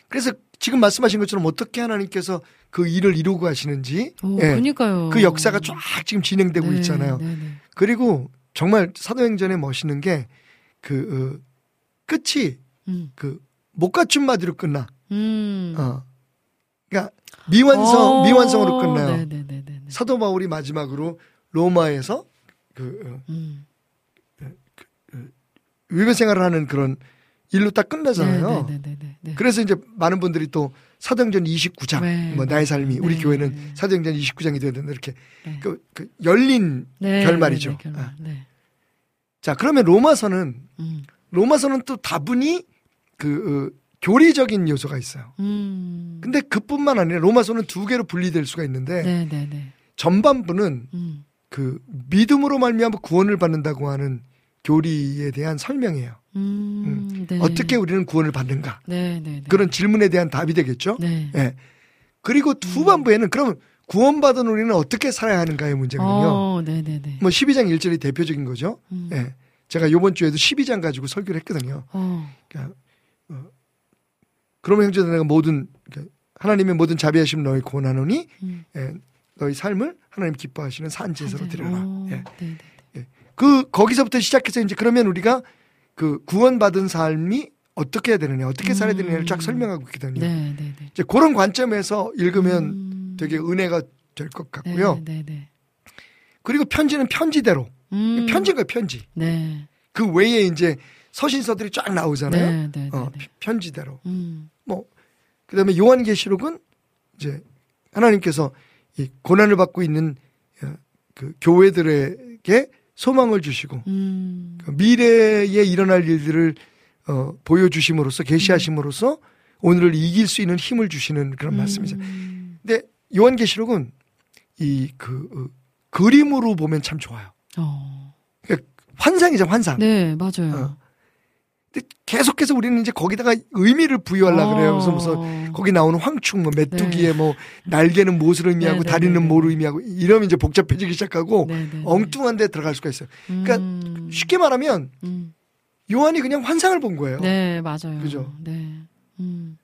C: 그래서 지금 말씀하신 것처럼 어떻게 하나님께서 그 일을 이루고 하시는지
A: 오,
C: 예,
A: 그러니까요.
C: 그 역사가 쫙 지금 진행되고
A: 네,
C: 있잖아요.
A: 네, 네.
C: 그리고 정말 사도행전에 멋있는 게그 어, 끝이
A: 음.
C: 그못 갖춘 마디로 끝나.
A: 음.
C: 어. 그러니까 미완성
A: 어,
C: 미완성으로 끝나요.
A: 네, 네, 네.
C: 사도 바울이 마지막으로 로마에서 그 어,
A: 음.
C: 위배 생활을 하는 그런 일로 딱 끝나잖아요.
A: 네, 네, 네, 네, 네.
C: 그래서 이제 많은 분들이 또 사도행전 29장,
A: 네.
C: 뭐 나의 삶이 우리
A: 네.
C: 교회는 사도행전 29장이 되야 된다 이렇게
A: 네.
C: 그, 그 열린
A: 네,
C: 결말이죠.
A: 결말.
C: 아.
A: 네.
C: 자 그러면 로마서는
A: 음.
C: 로마서는 또 다분히 그 어, 교리적인 요소가 있어요.
A: 음.
C: 근데 그뿐만 아니라 로마서는 두 개로 분리될 수가 있는데. 전반부는
A: 음.
C: 그 믿음으로 말미암아 구원을 받는다고 하는 교리에 대한 설명이에요.
A: 음. 네.
C: 어떻게 우리는 구원을 받는가
A: 네, 네, 네.
C: 그런 질문에 대한 답이 되겠죠.
A: 네.
C: 예. 그리고 후반부에는 그러면 구원받은 우리는 어떻게 살아야 하는가의 문제거든요.
A: 어, 네, 네, 네.
C: 뭐 12장 1절이 대표적인 거죠.
A: 음.
C: 예. 제가 요번 주에도 12장 가지고 설교를 했거든요.
A: 어.
C: 그러니까 어, 그러면 형제들 내가 모든 그러니까 하나님의 모든 자비하심 너희 구원하노니
A: 음.
C: 예, 너희 삶을 하나님 기뻐하시는 산지에서로 드려라.
A: 어,
C: 예.
A: 네, 네.
C: 그 거기서부터 시작해서 이제 그러면 우리가 그 구원받은 삶이 어떻게 해야 되느냐, 어떻게 살아야 되느냐를 쫙
A: 음.
C: 설명하고 있거든요.
A: 네, 네, 네.
C: 이제 그런 관점에서 읽으면
A: 음.
C: 되게 은혜가 될 것 같고요.
A: 네, 네, 네.
C: 그리고 편지는 편지대로
A: 음.
C: 편지가 편지.
A: 네.
C: 그 외에 이제 서신서들이 쫙 나오잖아요. 어,
A: 네.
C: 편지대로.
A: 음.
C: 뭐 그다음에 요한계시록은 이제 하나님께서 이 고난을 받고 있는 어, 그 교회들에게 소망을 주시고
A: 음.
C: 그 미래에 일어날 일들을 어, 보여주심으로써 계시하심으로써 오늘을 이길 수 있는 힘을 주시는 그런 말씀이죠.
A: 음.
C: 근데 요한계시록은 이그 그림으로 보면 참 좋아요.
A: 어.
C: 그러니까 환상이죠, 환상.
A: 네, 맞아요.
C: 어. 계속해서 우리는 이제 거기다가 의미를 부여하려 그래요. 그래서 무슨
A: 어.
C: 거기 나오는 황충, 뭐 메뚜기의
A: 네.
C: 뭐 날개는 무엇을 의미하고
A: 네, 네,
C: 다리는
A: 네, 네,
C: 뭐를
A: 네.
C: 의미하고 이러면 이제 복잡해지기 시작하고
A: 네.
C: 엉뚱한 데 들어갈 수가 있어요. 그러니까
A: 음.
C: 쉽게 말하면
A: 음.
C: 요한이 그냥 환상을 본 거예요.
A: 네, 맞아요.
C: 그죠?
A: 네. 음.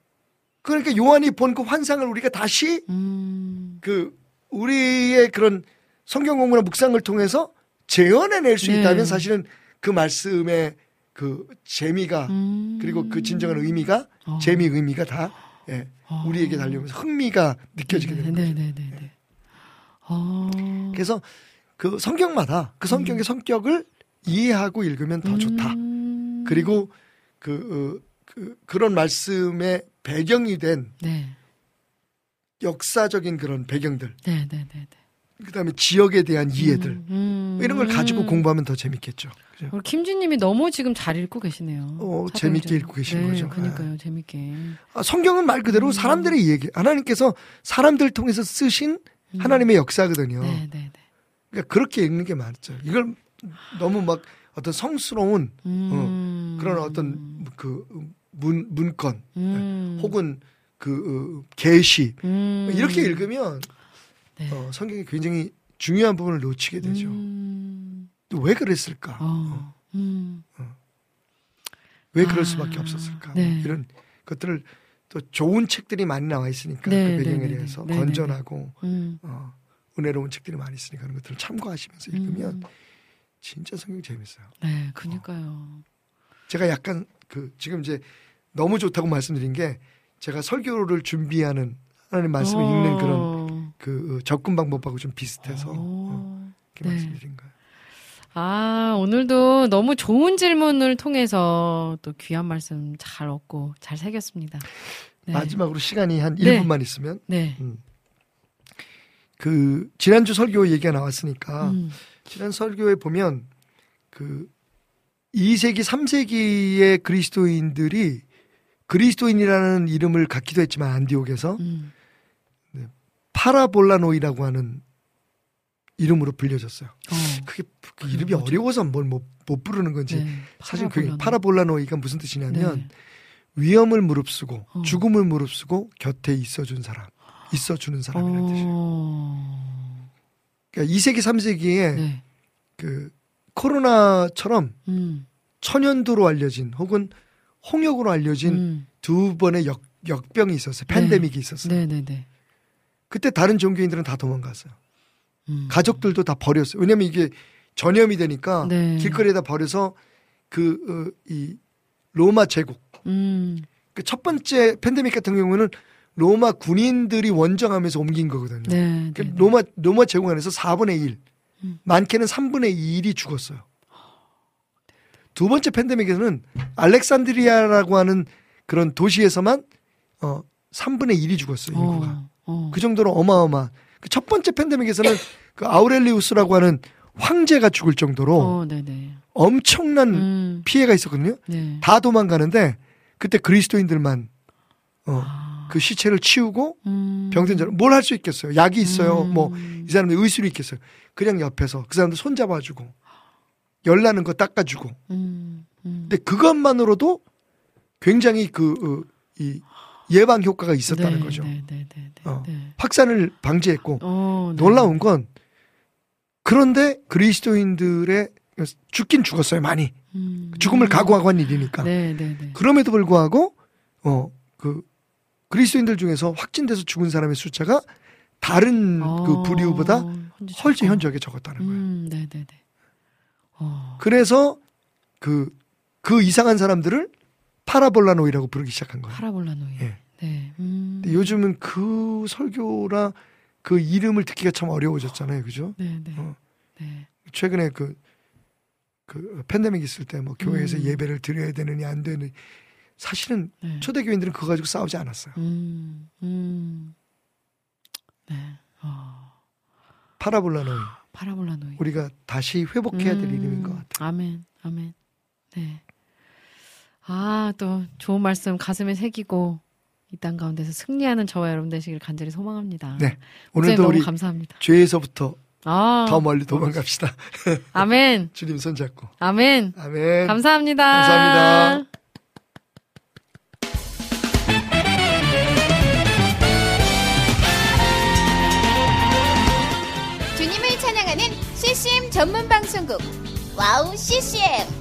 C: 그러니까 요한이 본 그 환상을 우리가 다시
A: 음.
C: 그 우리의 그런 성경 공부나 묵상을 통해서 재현해낼 수
A: 네.
C: 있다면 사실은 그 말씀의 그 재미가
A: 음.
C: 그리고 그 진정한 의미가
A: 어.
C: 재미 의미가 다 예,
A: 어.
C: 우리에게 달려오면서 흥미가 느껴지게 되는
A: 네,
C: 거죠.
A: 네, 네, 네. 어.
C: 그래서 그 성경마다 그 성경의 성격을 이해하고 읽으면 더 좋다.
A: 음.
C: 그리고 그, 어, 그 그런 말씀의 배경이 된
A: 네.
C: 역사적인 그런 배경들,
A: 네, 네, 네, 네.
C: 그다음에 지역에 대한 이해들
A: 음, 음.
C: 이런 걸 가지고
A: 음.
C: 공부하면 더 재밌겠죠. 그죠?
A: 우리 김진님이 너무 지금 잘 읽고 계시네요.
C: 어. 재밌게 읽고 계시는
A: 네,
C: 거죠.
A: 그러니까요, 재밌게.
C: 아, 성경은 말 그대로
A: 음.
C: 사람들의 이야기, 하나님께서 사람들 통해서 쓰신 하나님의 역사거든요.
A: 음. 네, 네, 네.
C: 그러니까 그렇게 읽는 게 맞죠. 이걸 너무 막 어떤 성스러운
A: 음.
C: 그런 어떤 그 문, 문건
A: 음.
C: 혹은 그 어, 계시
A: 음.
C: 이렇게 읽으면
A: 네.
C: 어, 성경이 굉장히 중요한 부분을 놓치게 되죠.
A: 음,
C: 또왜 그랬을까?
A: 어, 음,
C: 왜 그럴
A: 아,
C: 수밖에 없었을까?
A: 네.
C: 뭐 이런 것들을 또 좋은 책들이 많이 나와 있으니까
A: 네,
C: 그 배경에
A: 네, 네,
C: 대해서
A: 네, 네,
C: 건전하고
A: 음.
C: 어, 은혜로운 책들이 많이 있으니까 그런 것들을 참고하시면서 읽으면
A: 음.
C: 진짜 성경 재밌어요.
A: 네, 그니까요.
C: 제가 약간 그 지금 이제 너무 좋다고 말씀드린 게 제가 설교를 준비하는 하나님 말씀을 읽는 그런
A: 어.
C: 그 접근 방법하고 좀 비슷해서 어,
A: 어.
C: 이렇게
A: 네.
C: 말씀드린 거예요.
A: 아, 오늘도 너무 좋은 질문을 통해서 또 귀한 말씀 잘 얻고 잘 새겼습니다. 네.
C: 마지막으로 시간이 한
A: 네.
C: 1분만 있으면
A: 네.
C: 그 지난주 설교 얘기가 나왔으니까
A: 음.
C: 지난 설교에 보면 그 2세기, 3세기의 그리스도인들이 그리스도인이라는 이름을 갖기도 했지만 안디옥에서
A: 음.
C: 파라볼라노이라고 하는 이름으로 불려졌어요.
A: 어.
C: 그게 그
A: 그게
C: 이름이
A: 뭐죠?
C: 어려워서 뭘못 부르는 건지
A: 네.
C: 사실 그
A: 파라볼라노.
C: 파라볼라노이가 무슨 뜻이냐면
A: 네.
C: 위험을 무릅쓰고
A: 어.
C: 죽음을 무릅쓰고 곁에 있어준 사람, 있어주는 사람이라는 뜻이에요.
A: 어.
C: 그러니까 2세기, 3세기에
A: 네.
C: 그 코로나처럼
A: 음.
C: 천연두로 알려진 혹은 홍역으로 알려진
A: 음.
C: 두 번의 역, 역병이 있었어요. 팬데믹이 있었어요.
A: 네, 네, 네.
C: 그때 다른 종교인들은 다 도망갔어요.
A: 음.
C: 가족들도 다 버렸어요. 왜냐면 이게 전염이 되니까
A: 네.
C: 길거리에다 버려서 그, 어, 이 로마 제국.
A: 음.
C: 그첫 번째 팬데믹 같은 경우는 로마 군인들이 원정하면서 옮긴 거거든요.
A: 네.
C: 그. 로마, 로마 제국 안에서 4분의 1,
A: 음.
C: 많게는 3분의 1이 죽었어요. 두 번째 팬데믹에서는 알렉산드리아라고 하는 그런 도시에서만 어 3분의 1이 죽었어요, 인구가.
A: 어. 어.
C: 그 정도로 어마어마. 그 첫 번째 팬데믹에서는 <coughs> 그 아우렐리우스라고 하는 황제가 죽을 정도로
A: 어, 네, 네.
C: 엄청난
A: 음.
C: 피해가 있었거든요.
A: 네.
C: 다 도망가는데 그때 그리스도인들만 어,
A: 아.
C: 그 시체를 치우고
A: 음.
C: 병든 자를 뭘 할 수 있겠어요? 약이 있어요.
A: 음.
C: 뭐이 사람들 의술이 있겠어요. 그냥 옆에서 그 사람들 손 잡아주고 열나는 거 닦아주고.
A: 음. 음.
C: 근데 그것만으로도 굉장히 그 어, 이 예방 효과가 있었다는
A: 네,
C: 거죠.
A: 네, 네, 네, 네.
C: 어.
A: 네.
C: 확산을 방지했고
A: 어, 네.
C: 놀라운 건 그런데 그리스도인들의 죽긴 죽었어요 많이
A: 음.
C: 죽음을
A: 음.
C: 각오하고 한 일이니까. 그럼에도 불구하고 어 그 그리스도인들 중에서 확진돼서 죽은 사람의 숫자가 다른
A: 어,
C: 그 부류보다 훨씬. 현저하게 적었다는 거예요.
A: 음. 어.
C: 그래서 그, 그 이상한 사람들을 파라볼라노이라고 부르기 시작한 거예요.
A: 파라볼라노이.
C: 예.
A: 네. 음.
C: 근데 요즘은 그 설교라 그 이름을 듣기가 참 어려워졌잖아요. 그죠?
A: 네, 네.
C: 어.
A: 네.
C: 최근에 그, 그 팬데믹 있을 때 뭐 교회에서
A: 음.
C: 예배를 드려야 되느냐 안 되느냐 사실은
A: 네.
C: 초대 교인들은 그거 가지고 싸우지 않았어요.
A: 음. 음. 네. 어.
C: 파라볼라 노이.
A: 파라볼라 노이.
C: 우리가 다시 회복해야 될
A: 음.
C: 이름인 것 같아요.
A: 아멘, 아멘. 네. 아, 또 좋은 말씀 가슴에 새기고 이 땅 가운데서 승리하는 저와 여러분 되시길 간절히 소망합니다.
C: 네. 오늘도
A: 너무
C: 우리
A: 감사합니다.
C: 죄에서부터
A: 아,
C: 더 멀리 도망갑시다. <laughs>
A: 아멘,
C: 주님 손잡고.
A: 아멘.
C: 아멘.
A: 감사합니다.
C: 감사합니다.
E: 주님을 찬양하는 CCM 전문 방송국 와우 CCM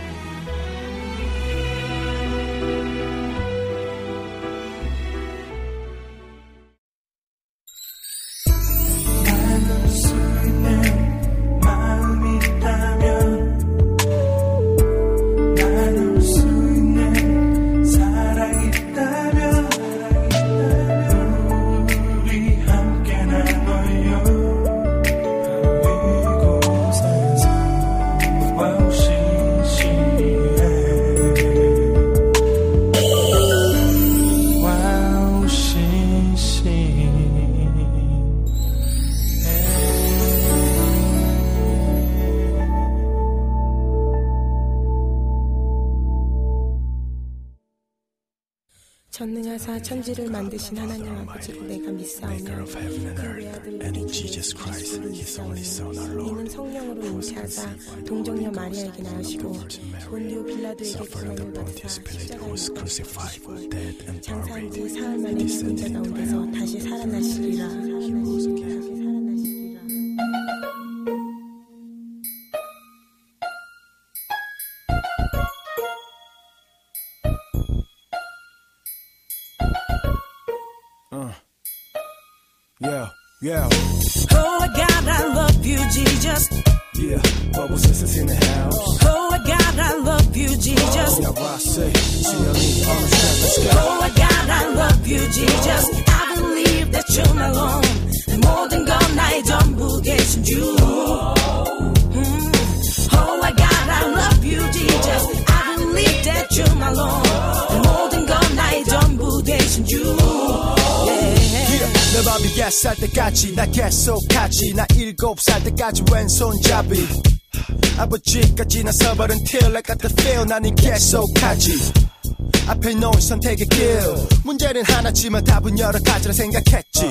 F: 천지를 만드신 하나님 아버지를 내가 믿사오며 그 예수 그리스도를 이는 성령으로 잉태하사 동정녀 마리아에게 낳으시고 본디오 빌라도에게 고난을 받으사 십자가에 장사한 지 사흘 만에 죽은 자 가운데서 다시 살아나시리라
G: Yeah, yeah,
H: Oh, my God, I love you, Jesus.
G: yeah. Bubble sisters in the house.
H: Oh, my God, I love you, oh, Jesus.
G: Now I say, CLE, on the track, let's 14살 때까지 나 계속 같이 나 7살 때까지 왼손잡이. 아버지까지 나 서버른 till I got the feel. 나는 계속 같이 앞에 놓은 선택의 길. 문제는 하나지만 답은 여러 가지라 생각했지.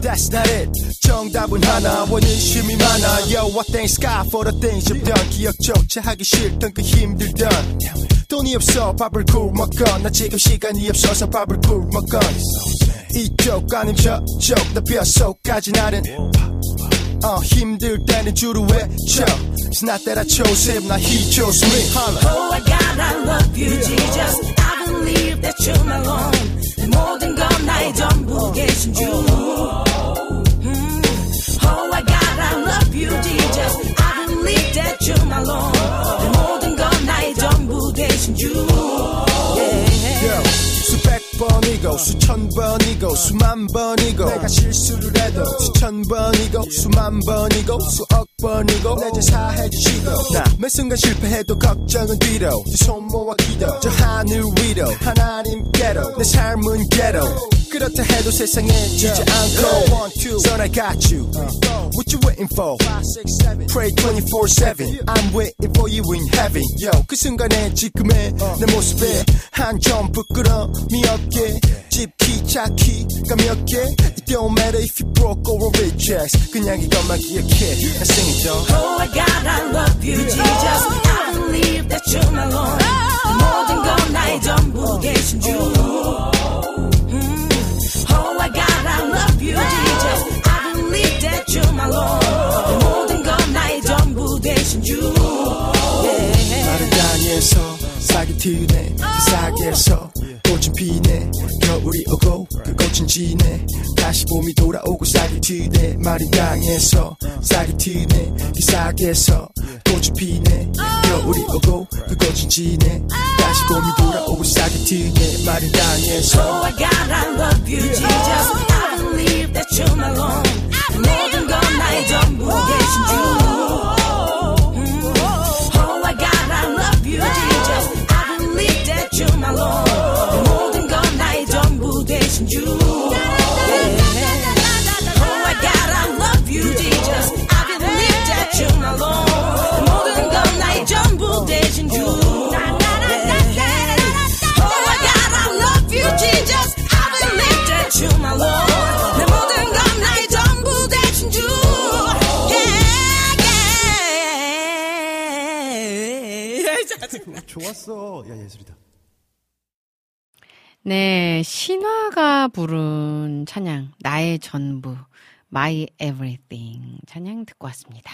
G: That's not it. 정답은 하나. 원인심이 많아. Yo what thanks God for the things you've done. 기억조차 하기 싫던 그 힘들던. 돈이 없어. 밥을 굶었건 나 지금 시간이 없어서 밥을 굶었건 이쪽 아님 저쪽 나 뼛속까지 나는 어 힘들 때는 주로 외쳐 It's not that I chose him now he chose me holla
H: Oh, I God, I love you, Jesus. I believe that you're my Lord. 모든 건 나의 전부 계신 주. 음. Oh, I God, I love you, Jesus. I believe that you're my Lord.
G: 번이고 수천 번이고 수만 번이고. 내가 실수를 해도 수천 번이고 수만 번이고 수억 번이고. 내 제사해 주시고. 나매 순간 실패해도 걱정은 뒤로. 두 손 모아 기도. 저 하늘 위로. 하나님께로. 내 삶은 괴로 그렇다 해도 세상에 지지 않고 one two son I got you what you waiting for pray 24-7 I'm waiting for you in heaven yo 그 순간에 지금의 내 모습에 한 점 부끄러움이 없게 집키 차키가 몇 개 It don't matter if you broke or rich 그냥 이것만 기억해 I sing it though
H: Oh, I God, I love you, Jesus. I believe that you're my Lord. 모든 건 나의 전부 계신 주. My Lord. 모든 건 나의 전부 되신 주. Yeah.
G: 나를 향해서 싹이 트네 그 싹에서 꽃은 피네 겨울이 오고 그 꽃은 지네 다시 봄이 돌아오고 싹이 트네 말이 향해서 싹이 트네 그 싹에서 꽃이 피네 겨울이 오고 그 꽃은 지네 다시 봄이 돌아오고 싹이 트네 말이 향해서
H: Oh, I God, I love you, Jesus. I believe that you're my Lord. 모든 건 나의 전부 계신 주.
I: 좋았어. 야 예술이다.
A: 네, 신화가 부른 찬양, 나의 전부, My Everything 찬양 듣고 왔습니다.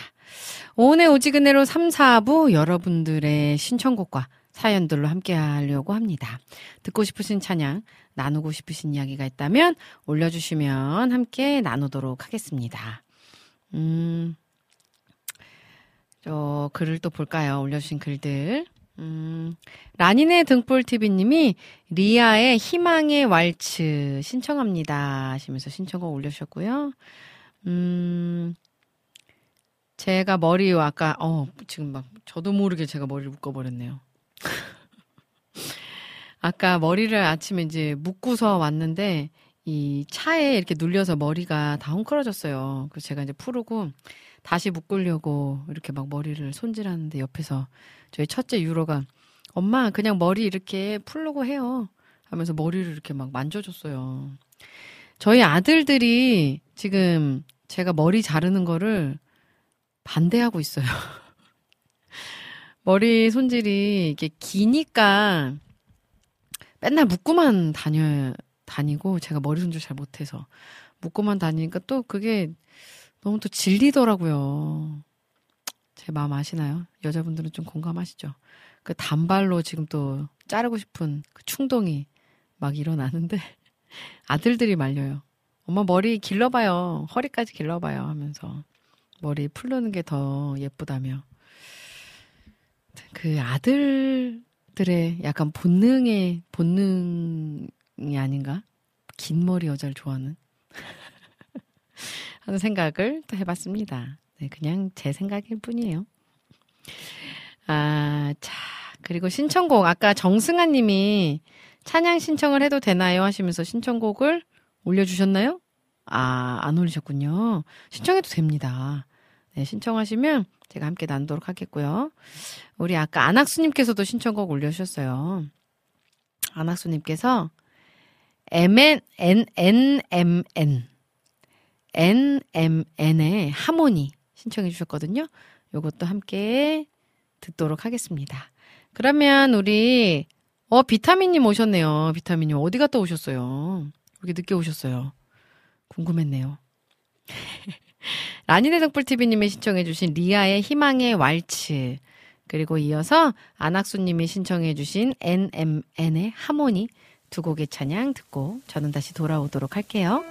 A: 오늘 오지근해로 3, 4부 여러분들의 신청곡과 사연들로 함께 하려고 합니다. 듣고 싶으신 찬양, 나누고 싶으신 이야기가 있다면 올려주시면 함께 나누도록 하겠습니다. 음, 저 글을 또 볼까요? 올려주신 글들. 음, 라니네 등불TV님이 리아의 희망의 왈츠 신청합니다 하시면서 신청곡 올려주셨고요. 음, 제가 머리 아까, 어, 지금 막 저도 모르게 제가 머리를 묶어버렸네요. <laughs> 아까 머리를 아침에 이제 묶고서 왔는데 이 차에 이렇게 눌려서 머리가 다 헝클어졌어요. 그래서 제가 이제 풀고 다시 묶으려고 이렇게 막 머리를 손질하는데 옆에서 저희 첫째 유로가 엄마 그냥 머리 이렇게 풀려고 해요 하면서 머리를 이렇게 막 만져줬어요. 저희 아들들이 지금 제가 머리 자르는 거를 반대하고 있어요. <laughs> 머리 손질이 이게 기니까 맨날 묶고만 다녀 다니고 제가 머리 손질 잘 못해서 묶고만 다니니까 또 그게 너무 또 질리더라고요. 제 마음 아시나요? 여자분들은 좀 공감하시죠? 그 단발로 지금 또 자르고 싶은 그 충동이 막 일어나는데 <laughs> 아들들이 말려요. 엄마 머리 길러봐요. 허리까지 길러봐요. 하면서 머리 풀르는 게 더 예쁘다며. 그 아들들의 약간 본능의 본능이 아닌가? 긴 머리 여자를 좋아하는 하는 생각을 또 해봤습니다. 네, 그냥 제 생각일 뿐이에요. 아, 자, 그리고 신청곡 아까 정승아 님이 찬양 신청을 해도 되나요 하시면서 신청곡을 올려주셨나요? 아, 안 올리셨군요. 신청해도 됩니다. 네, 신청하시면 제가 함께 나누도록 하겠고요. 우리 아까 안학수님께서도 신청곡 올려주셨어요. 안학수님께서 MN, N, N, M, N. NMN의 하모니 신청해 주셨거든요. 요것도 함께 듣도록 하겠습니다. 그러면 우리 어 비타민님 오셨네요. 비타민님 어디 갔다 오셨어요? 여기 늦게 오셨어요. 궁금했네요. <laughs> 라니네 덕불TV님이 신청해주신 리아의 희망의 왈츠. 그리고 이어서 안학수님이 신청해주신 NMN의 하모니 두 곡의 찬양 듣고 저는 다시 돌아오도록 할게요.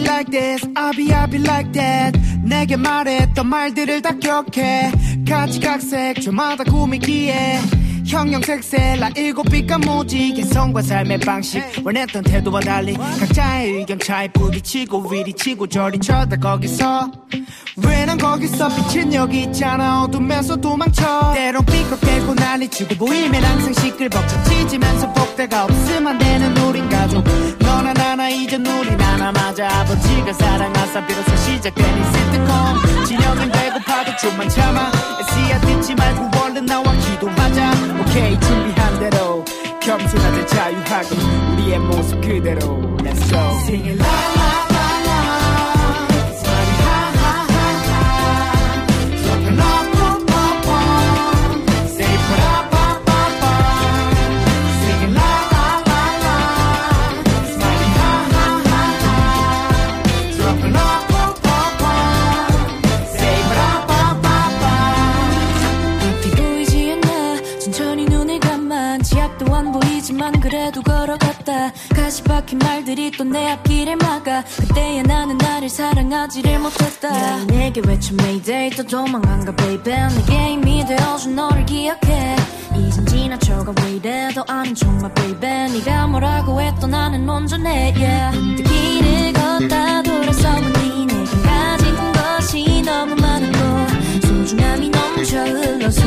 B: Like this I'll be I'll be like that. 내게 말했던 말들을 다 기억해. 가지각색 저마다 꾸미기에. 형형색색라 일곱 빛과 무지 개성과 삶의 방식 원했던 태도와 달리. 각자의 의견 차에 부딪히고 이리 치고 저리 쳐다 거기서. 왜 난 거기서 빛은 여기 있잖아. 어둠에서 도망쳐. 때론 삐걱대고 난리치고 보이면 항상 시끌벅적지지면서 복대가 없으면 안 되는 우린 가족 나나 이제 우린 맞아. 아버지가 사랑하사 비로소 시작된 이 시트콤. 진영은 배고파도 좀만 참아. 애쓰야 듣지 말고 얼른 나와 기도하자. 오케이 준비한 대로. 겸손하자 자유하게 우리의 모습 그대로. Let's go. Sing it la la
I: 걸어갔다 가시 박힌 말들이 또 내 앞길을 막아. 그때야 나는 나를 사랑하지를 못했다. 야, 내게 외쳐 Mayday 또 도망간가 baby. 내게 힘이 되어준 너를 기억해. 이젠 지나쳐가 왜 이래 더 아는 척마 baby. 네가 뭐라고 했던 나는 온전해 yeah. 길을 걷다 돌아서 보니 내게 가진 것이 너무 많았고 소중함이 넘쳐 흘러서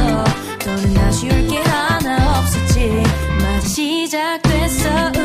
I: 더는 아쉬울 게 하나 없었지. 마저 시작됐어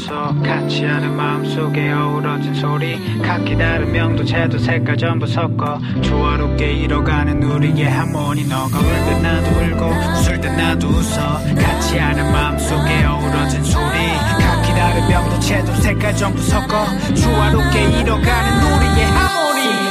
J: 웃어. 같이 하는 마음속에 어우러진 소리. 각기 다른 명도 채도 색깔 전부 섞어. 조화롭게 이뤄가는 우리의 하모니. 너가 울 때 나도 울고 웃을 때 나도 웃어. 같이 하는 마음속에 어우러진 소리. 각기 다른 명도 채도 색깔 전부 섞어. 조화롭게 이뤄가는 우리의 하모니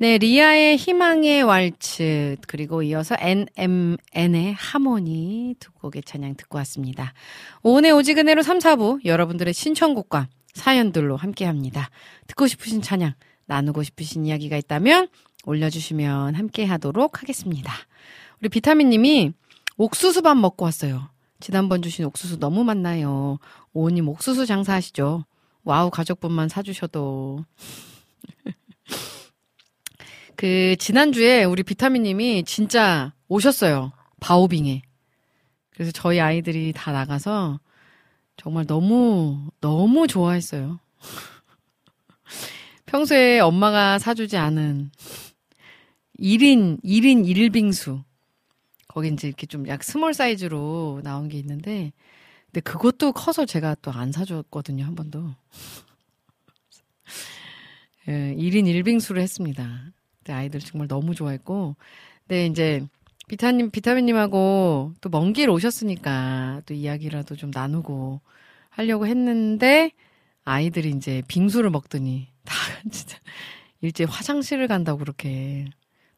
A: 네, 리아의 희망의 왈츠, 그리고 이어서 NMN의 하모니 두 곡의 찬양 듣고 왔습니다. 오늘 오지근해로 3, 4부 여러분들의 신청곡과 사연들로 함께 합니다. 듣고 싶으신 찬양, 나누고 싶으신 이야기가 있다면 올려주시면 함께 하도록 하겠습니다. 우리 비타민 님이 옥수수밥 먹고 왔어요. 지난번 주신 옥수수 너무 많나요? 오님 옥수수 장사하시죠? 와우 가족분만 사주셔도. 그 지난주에 우리 비타민님이 진짜 오셨어요. 바오빙에. 그래서 저희 아이들이 다 나가서 정말 너무 너무 좋아했어요. <laughs> 평소에 엄마가 사주지 않은 1인 1인 1빙수. 거기 이제 이렇게 좀 약 small 사이즈로 나온 게 있는데 근데 그것도 커서 제가 또 안 사줬거든요, 한 번도. <laughs> 예, 1인 1빙수를 했습니다. 그때 아이들 정말 너무 좋아했고. 근데 이제 비타님, 비타민님하고 또 먼 길 오셨으니까 또 이야기라도 좀 나누고 하려고 했는데 아이들이 이제 빙수를 먹더니 <laughs> 다 진짜 일찍 화장실을 간다고 그렇게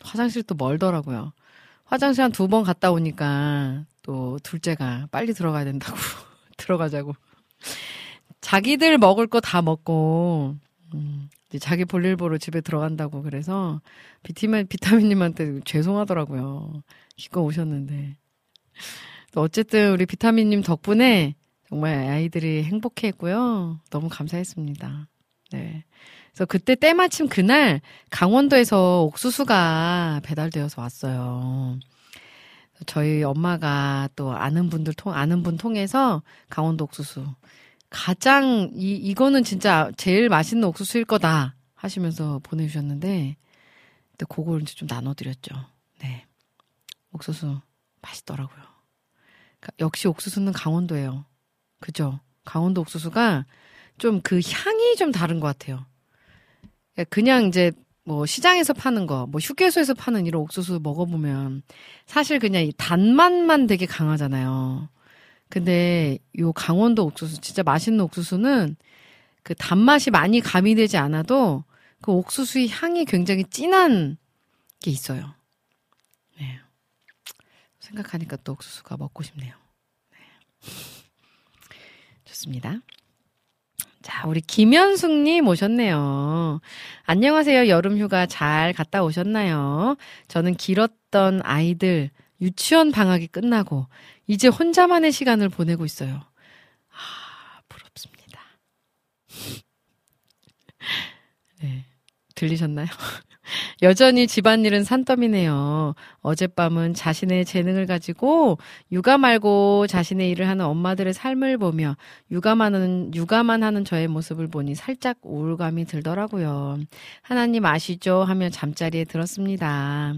A: 화장실 또 멀더라고요. 화장실 한 두 번 갔다 오니까 또 둘째가 빨리 들어가야 된다고 <laughs> 들어가자고 자기들 먹을 거 다 먹고 음, 자기 볼일 보러 집에 들어간다고 그래서 비타민 비타민님한테 죄송하더라고요. 기껏 오셨는데 또 어쨌든 우리 비타민님 덕분에 정말 아이들이 행복했고요. 너무 감사했습니다. 네. 그래서 그때 때마침 그날 강원도에서 옥수수가 배달되어서 왔어요. 저희 엄마가 또 아는 분들 통 아는 분 통해서 강원도 옥수수 가장 이 이거는 진짜 제일 맛있는 옥수수일 거다 하시면서 보내주셨는데 또 그걸 이제 좀 나눠드렸죠. 네, 옥수수 맛있더라고요. 가- 역시 옥수수는 강원도예요. 그죠? 강원도 옥수수가 좀 그 향이 좀 다른 것 같아요. 그냥 이제 뭐 시장에서 파는 거, 뭐 휴게소에서 파는 이런 옥수수 먹어보면 사실 그냥 이 단맛만 되게 강하잖아요. 근데 요 강원도 옥수수, 진짜 맛있는 옥수수는 그 단맛이 많이 가미되지 않아도 그 옥수수의 향이 굉장히 진한 게 있어요. 네. 생각하니까 또 옥수수가 먹고 싶네요. 네. <laughs> 좋습니다. 자, 우리 김현숙님 오셨네요. 안녕하세요. 여름휴가 잘 갔다 오셨나요? 저는 길었던 아이들 유치원 방학이 끝나고 이제 혼자만의 시간을 보내고 있어요. 아, 부럽습니다. <laughs> 네. 들리셨나요? <laughs> 여전히 집안일은 산더미네요. 어젯밤은 자신의 재능을 가지고 육아 말고 자신의 일을 하는 엄마들의 삶을 보며 육아만은 육아만 하는 저의 모습을 보니 살짝 우울감이 들더라고요. 하나님 아시죠? 하며 잠자리에 들었습니다.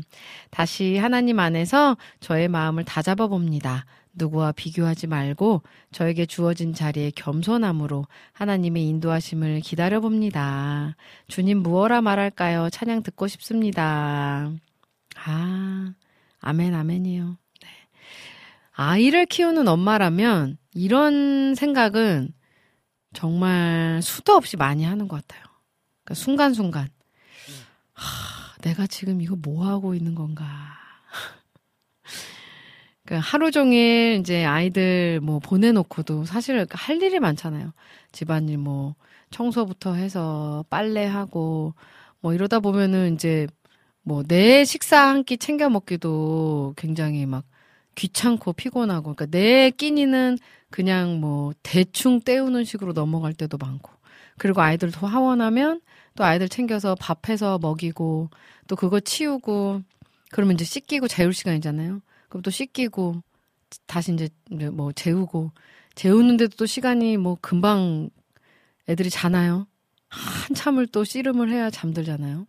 A: 다시 하나님 안에서 저의 마음을 다잡아 봅니다. 누구와 비교하지 말고 저에게 주어진 자리에 겸손함으로 하나님의 인도하심을 기다려 봅니다. 주님 무엇라 말할까요? 찬양 듣고 싶습니다. 아, 아멘, 아멘이요. 네. 아이를 키우는 엄마라면 이런 생각은 정말 수도 없이 많이 하는 것 같아요. 그러니까 순간순간. 하, 내가 지금 이거 뭐 하고 있는 건가. 그 하루 종일 이제 아이들 뭐 보내놓고도 사실 할 일이 많잖아요. 집안일 뭐 청소부터 해서 빨래하고 뭐 이러다 보면은 이제 뭐 내 식사 한 끼 챙겨 먹기도 굉장히 막 귀찮고 피곤하고 그러니까 내 끼니는 그냥 뭐 대충 때우는 식으로 넘어갈 때도 많고 그리고 아이들 도 하원하면 또 아이들 챙겨서 밥해서 먹이고 또 그거 치우고 그러면 이제 씻기고 재울 시간이잖아요. 그럼 또 씻기고 다시 이제 뭐 재우고 재우는데도 또 시간이 뭐 금방 애들이 자나요? 한참을 또 씨름을 해야 잠들잖아요.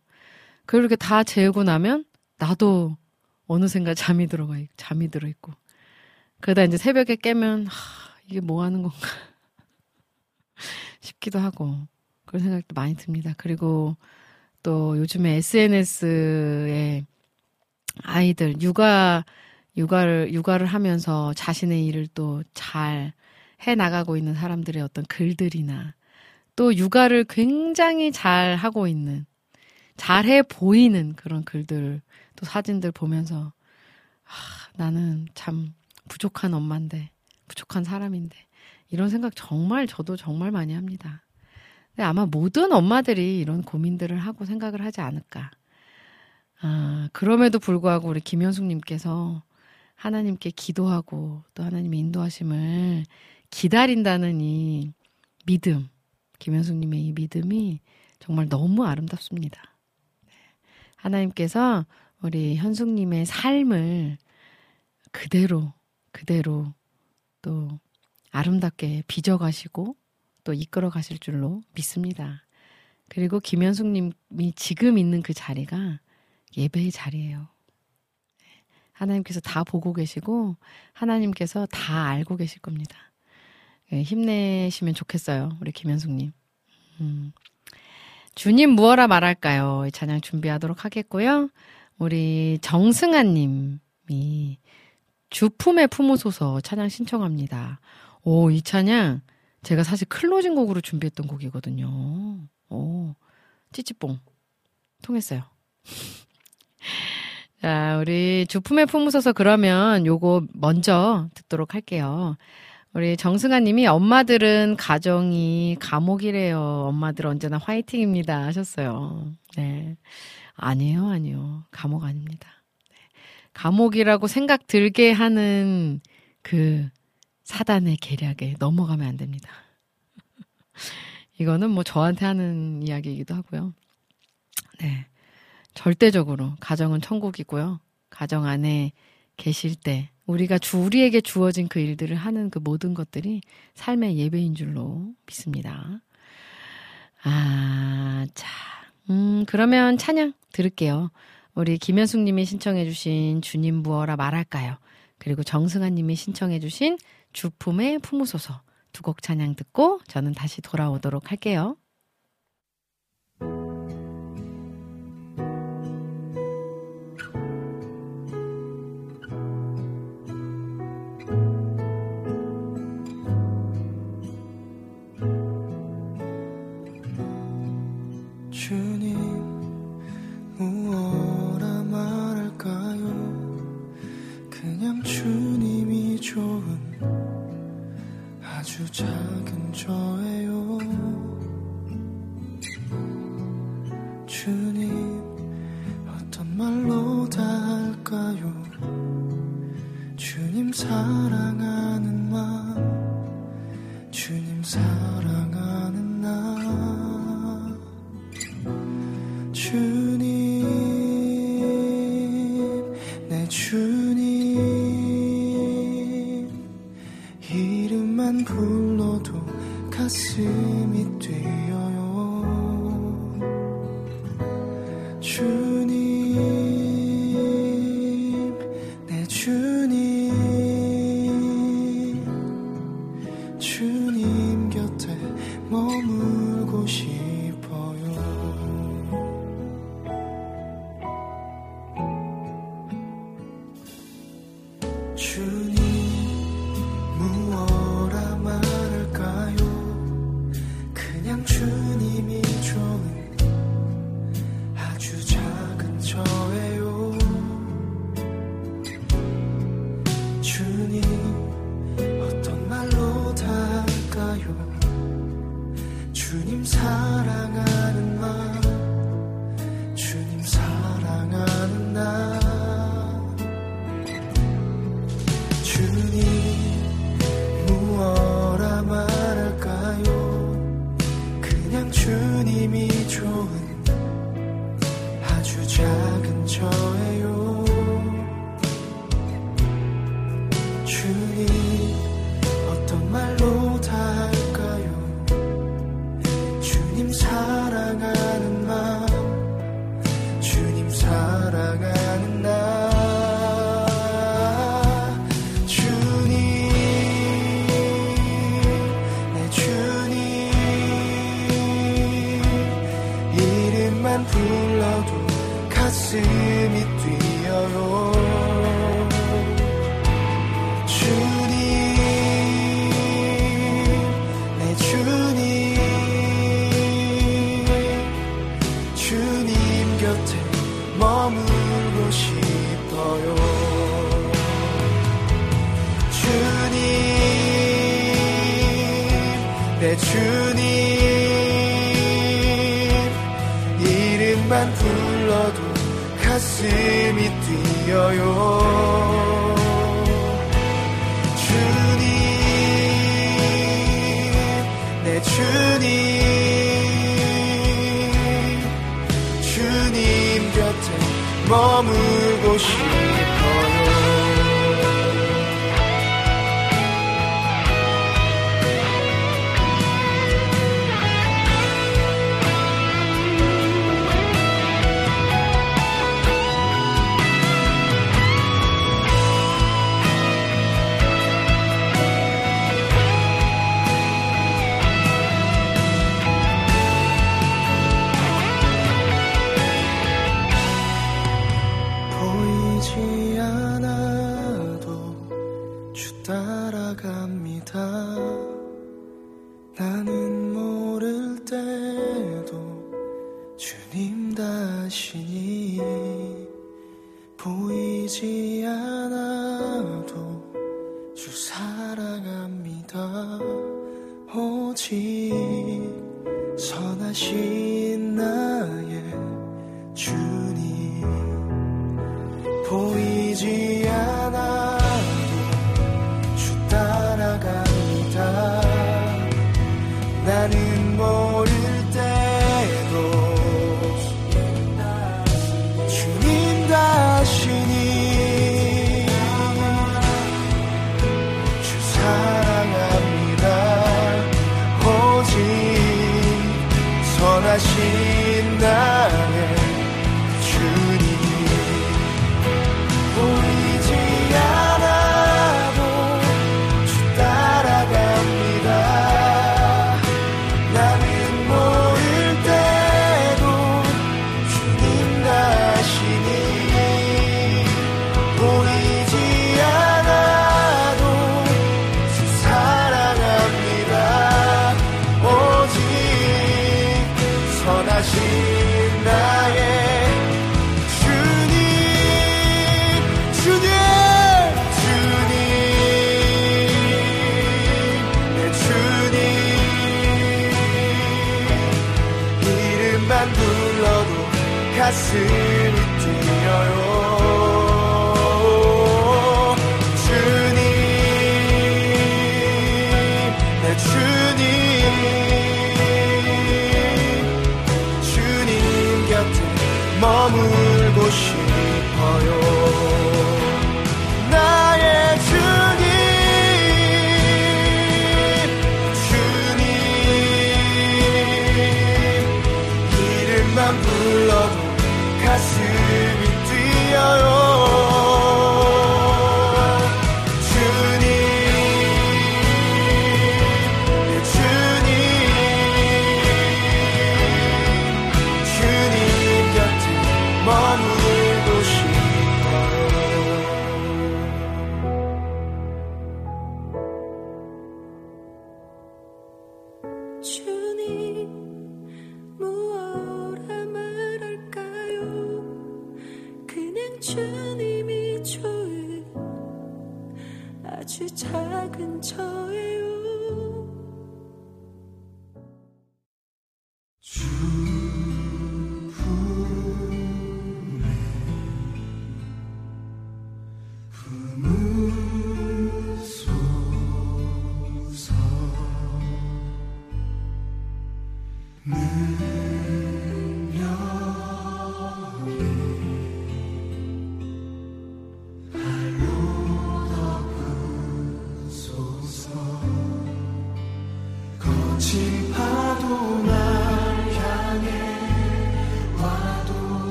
A: 그렇게 다 재우고 나면 나도 어느샌가 잠이 들어가 있, 잠이 들어 있고 그러다 이제 새벽에 깨면 하, 이게 뭐 하는 건가 <laughs> 싶기도 하고 그런 생각도 많이 듭니다. 그리고 또 요즘에 SNS에 아이들 육아 육아를 육아를 하면서 자신의 일을 또 잘 해 나가고 있는 사람들의 어떤 글들이나 또 육아를 굉장히 잘 하고 있는 잘 해 보이는 그런 글들 또 사진들 보면서 아, 나는 참 부족한 엄마인데 부족한 사람인데 이런 생각 정말 저도 정말 많이 합니다. 근데 아마 모든 엄마들이 이런 고민들을 하고 생각을 하지 않을까. 아, 그럼에도 불구하고 우리 김현숙님께서 하나님께 기도하고 또 하나님의 인도하심을 기다린다는 이 믿음, 김현숙님의 이 믿음이 정말 너무 아름답습니다. 네. 하나님께서 우리 현숙님의 삶을 그대로, 그대로 또 아름답게 빚어가시고 또 이끌어 가실 줄로 믿습니다. 그리고 김현숙님이 지금 있는 그 자리가 예배의 자리예요. 하나님께서 다 보고 계시고 하나님께서 다 알고 계실 겁니다. 네, 힘내시면 좋겠어요. 우리 김현숙님. 음. 주님 무엇라 말할까요? 이 찬양 준비하도록 하겠고요. 우리 정승아 님이 주품에 품으소서 찬양 신청합니다. 오, 이 찬양 제가 사실 클로징 곡으로 준비했던 곡이거든요. 오, 찌찌뽕. 통했어요. 자, 우리 주품에 품으소서 그러면 요거 먼저 듣도록 할게요. 우리 정승아 님이 엄마들은 가정이 감옥이래요. 엄마들 언제나 화이팅입니다. 하셨어요. 네. 아니에요, 아니요. 감옥 아닙니다. 네. 감옥이라고 생각 들게 하는 그 사단의 계략에 넘어가면 안 됩니다. <laughs> 이거는 뭐 저한테 하는 이야기이기도 하고요. 네. 절대적으로 가정은 천국이고요. 가정 안에 계실 때 우리가 주 우리에게 주어진 그 일들을 하는 그 모든 것들이 삶의 예배인 줄로 믿습니다. 아, 자. 음, 그러면 찬양 들을게요. 우리 김현숙 님이 신청해 주신 주님 부어라 말할까요? 그리고 정승환 님이 신청해 주신 주품의 품으소서 두 곡 찬양 듣고 저는 다시 돌아오도록 할게요.
B: 작은 저예요. 주님 어떤 말로 다 할까요? 주님 사랑하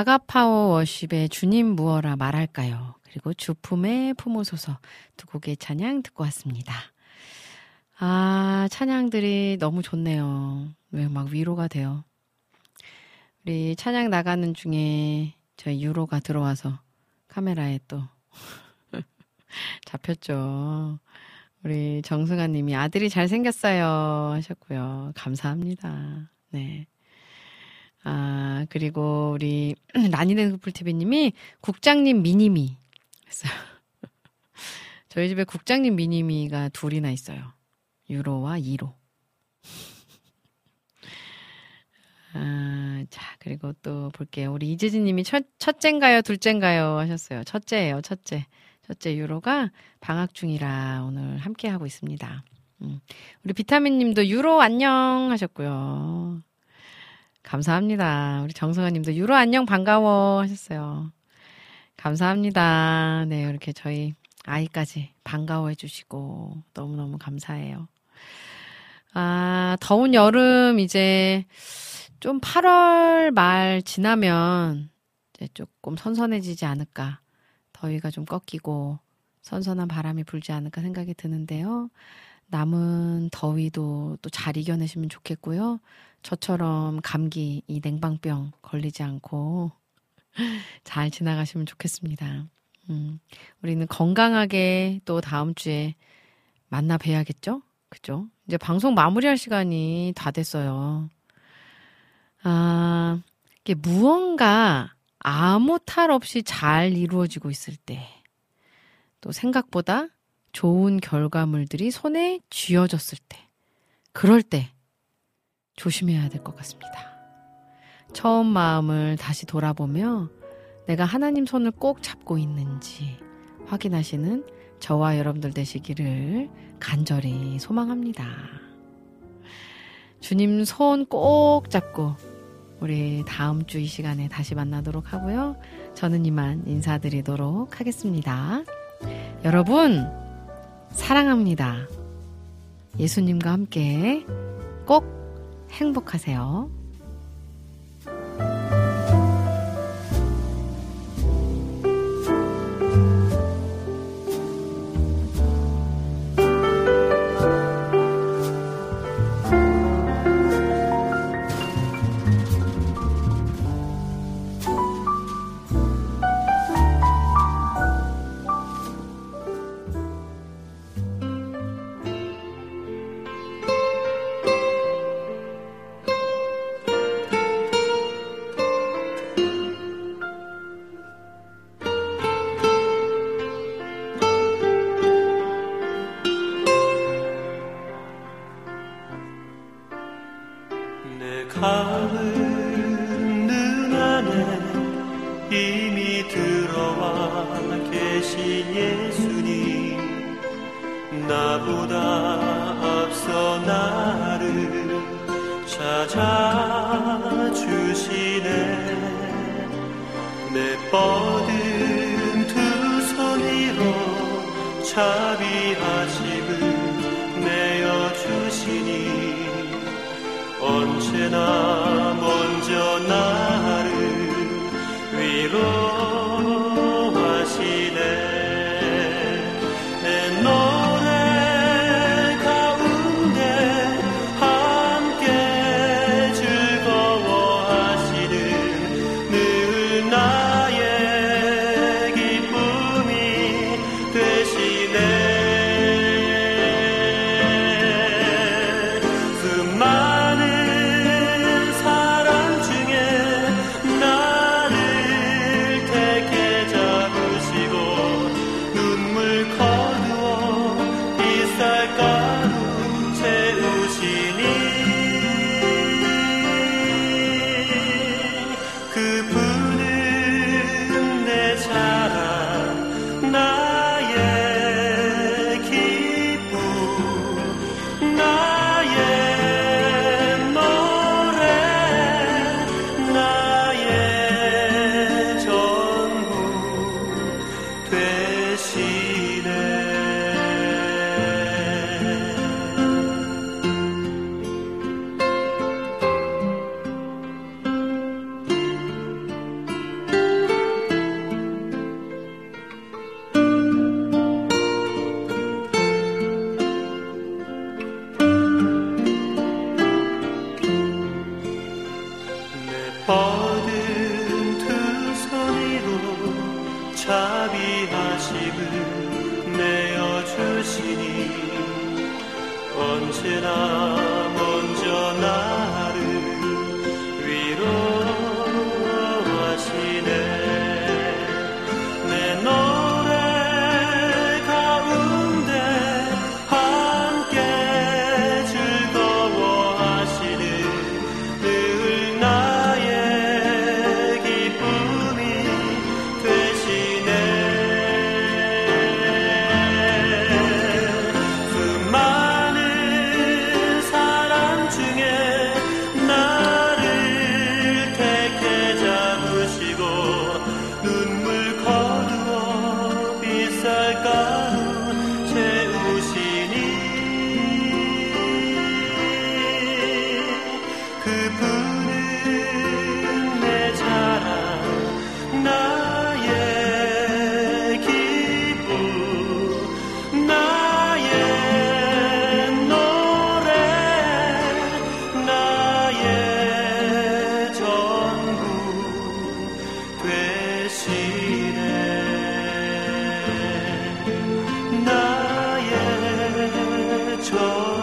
A: 아가파워 워십의 주님 무어라 말할까요? 그리고 주품의 품오소서 두 곡의 찬양 듣고 왔습니다. 아, 찬양들이 너무 좋네요. 왜 막 위로가 돼요. 우리 찬양 나가는 중에 저희 유로가 들어와서 카메라에 또 <laughs> 잡혔죠. 우리 정승아 님이 아들이 잘생겼어요 하셨고요. 감사합니다. 네. 아, 그리고 우리 <clears throat> 라니네 쿠플TV 님이 국장님 미니미 했어요. <laughs> 저희 집에 국장님 미니미가 둘이나 있어요. 유로와 이로. <laughs> 아, 자, 그리고 또 볼게요. 우리 이재진 님이 첫, 첫째인가요? 둘째인가요? 하셨어요. 첫째예요, 첫째. 첫째 유로가 방학 중이라 오늘 함께 하고 있습니다. 음. 우리 비타민 님도 유로 안녕 하셨고요. 감사합니다. 우리 정성아 님도 유로 안녕 반가워 하셨어요. 감사합니다. 네, 이렇게 저희 아이까지 반가워해 주시고 너무너무 감사해요. 아, 더운 여름 이제 좀 8월 말 지나면 이제 조금 선선해지지 않을까. 더위가 좀 꺾이고 선선한 바람이 불지 않을까 생각이 드는데요. 남은 더위도 또 잘 이겨내시면 좋겠고요. 저처럼 감기, 이 냉방병 걸리지 않고 <laughs> 잘 지나가시면 좋겠습니다. 음, 우리는 건강하게 또 다음 주에 만나 뵈야겠죠? 그죠? 이제 방송 마무리할 시간이 다 됐어요. 아, 이게 무언가 아무 탈 없이 잘 이루어지고 있을 때, 또 생각보다 좋은 결과물들이 손에 쥐어졌을 때, 그럴 때 조심해야 될 것 같습니다. 처음 마음을 다시 돌아보며 내가 하나님 손을 꼭 잡고 있는지 확인하시는 저와 여러분들 되시기를 간절히 소망합니다. 주님 손 꼭 잡고 우리 다음 주 이 시간에 다시 만나도록 하고요. 저는 이만 인사드리도록 하겠습니다. 여러분, 사랑합니다. 예수님과 함께 꼭 행복하세요.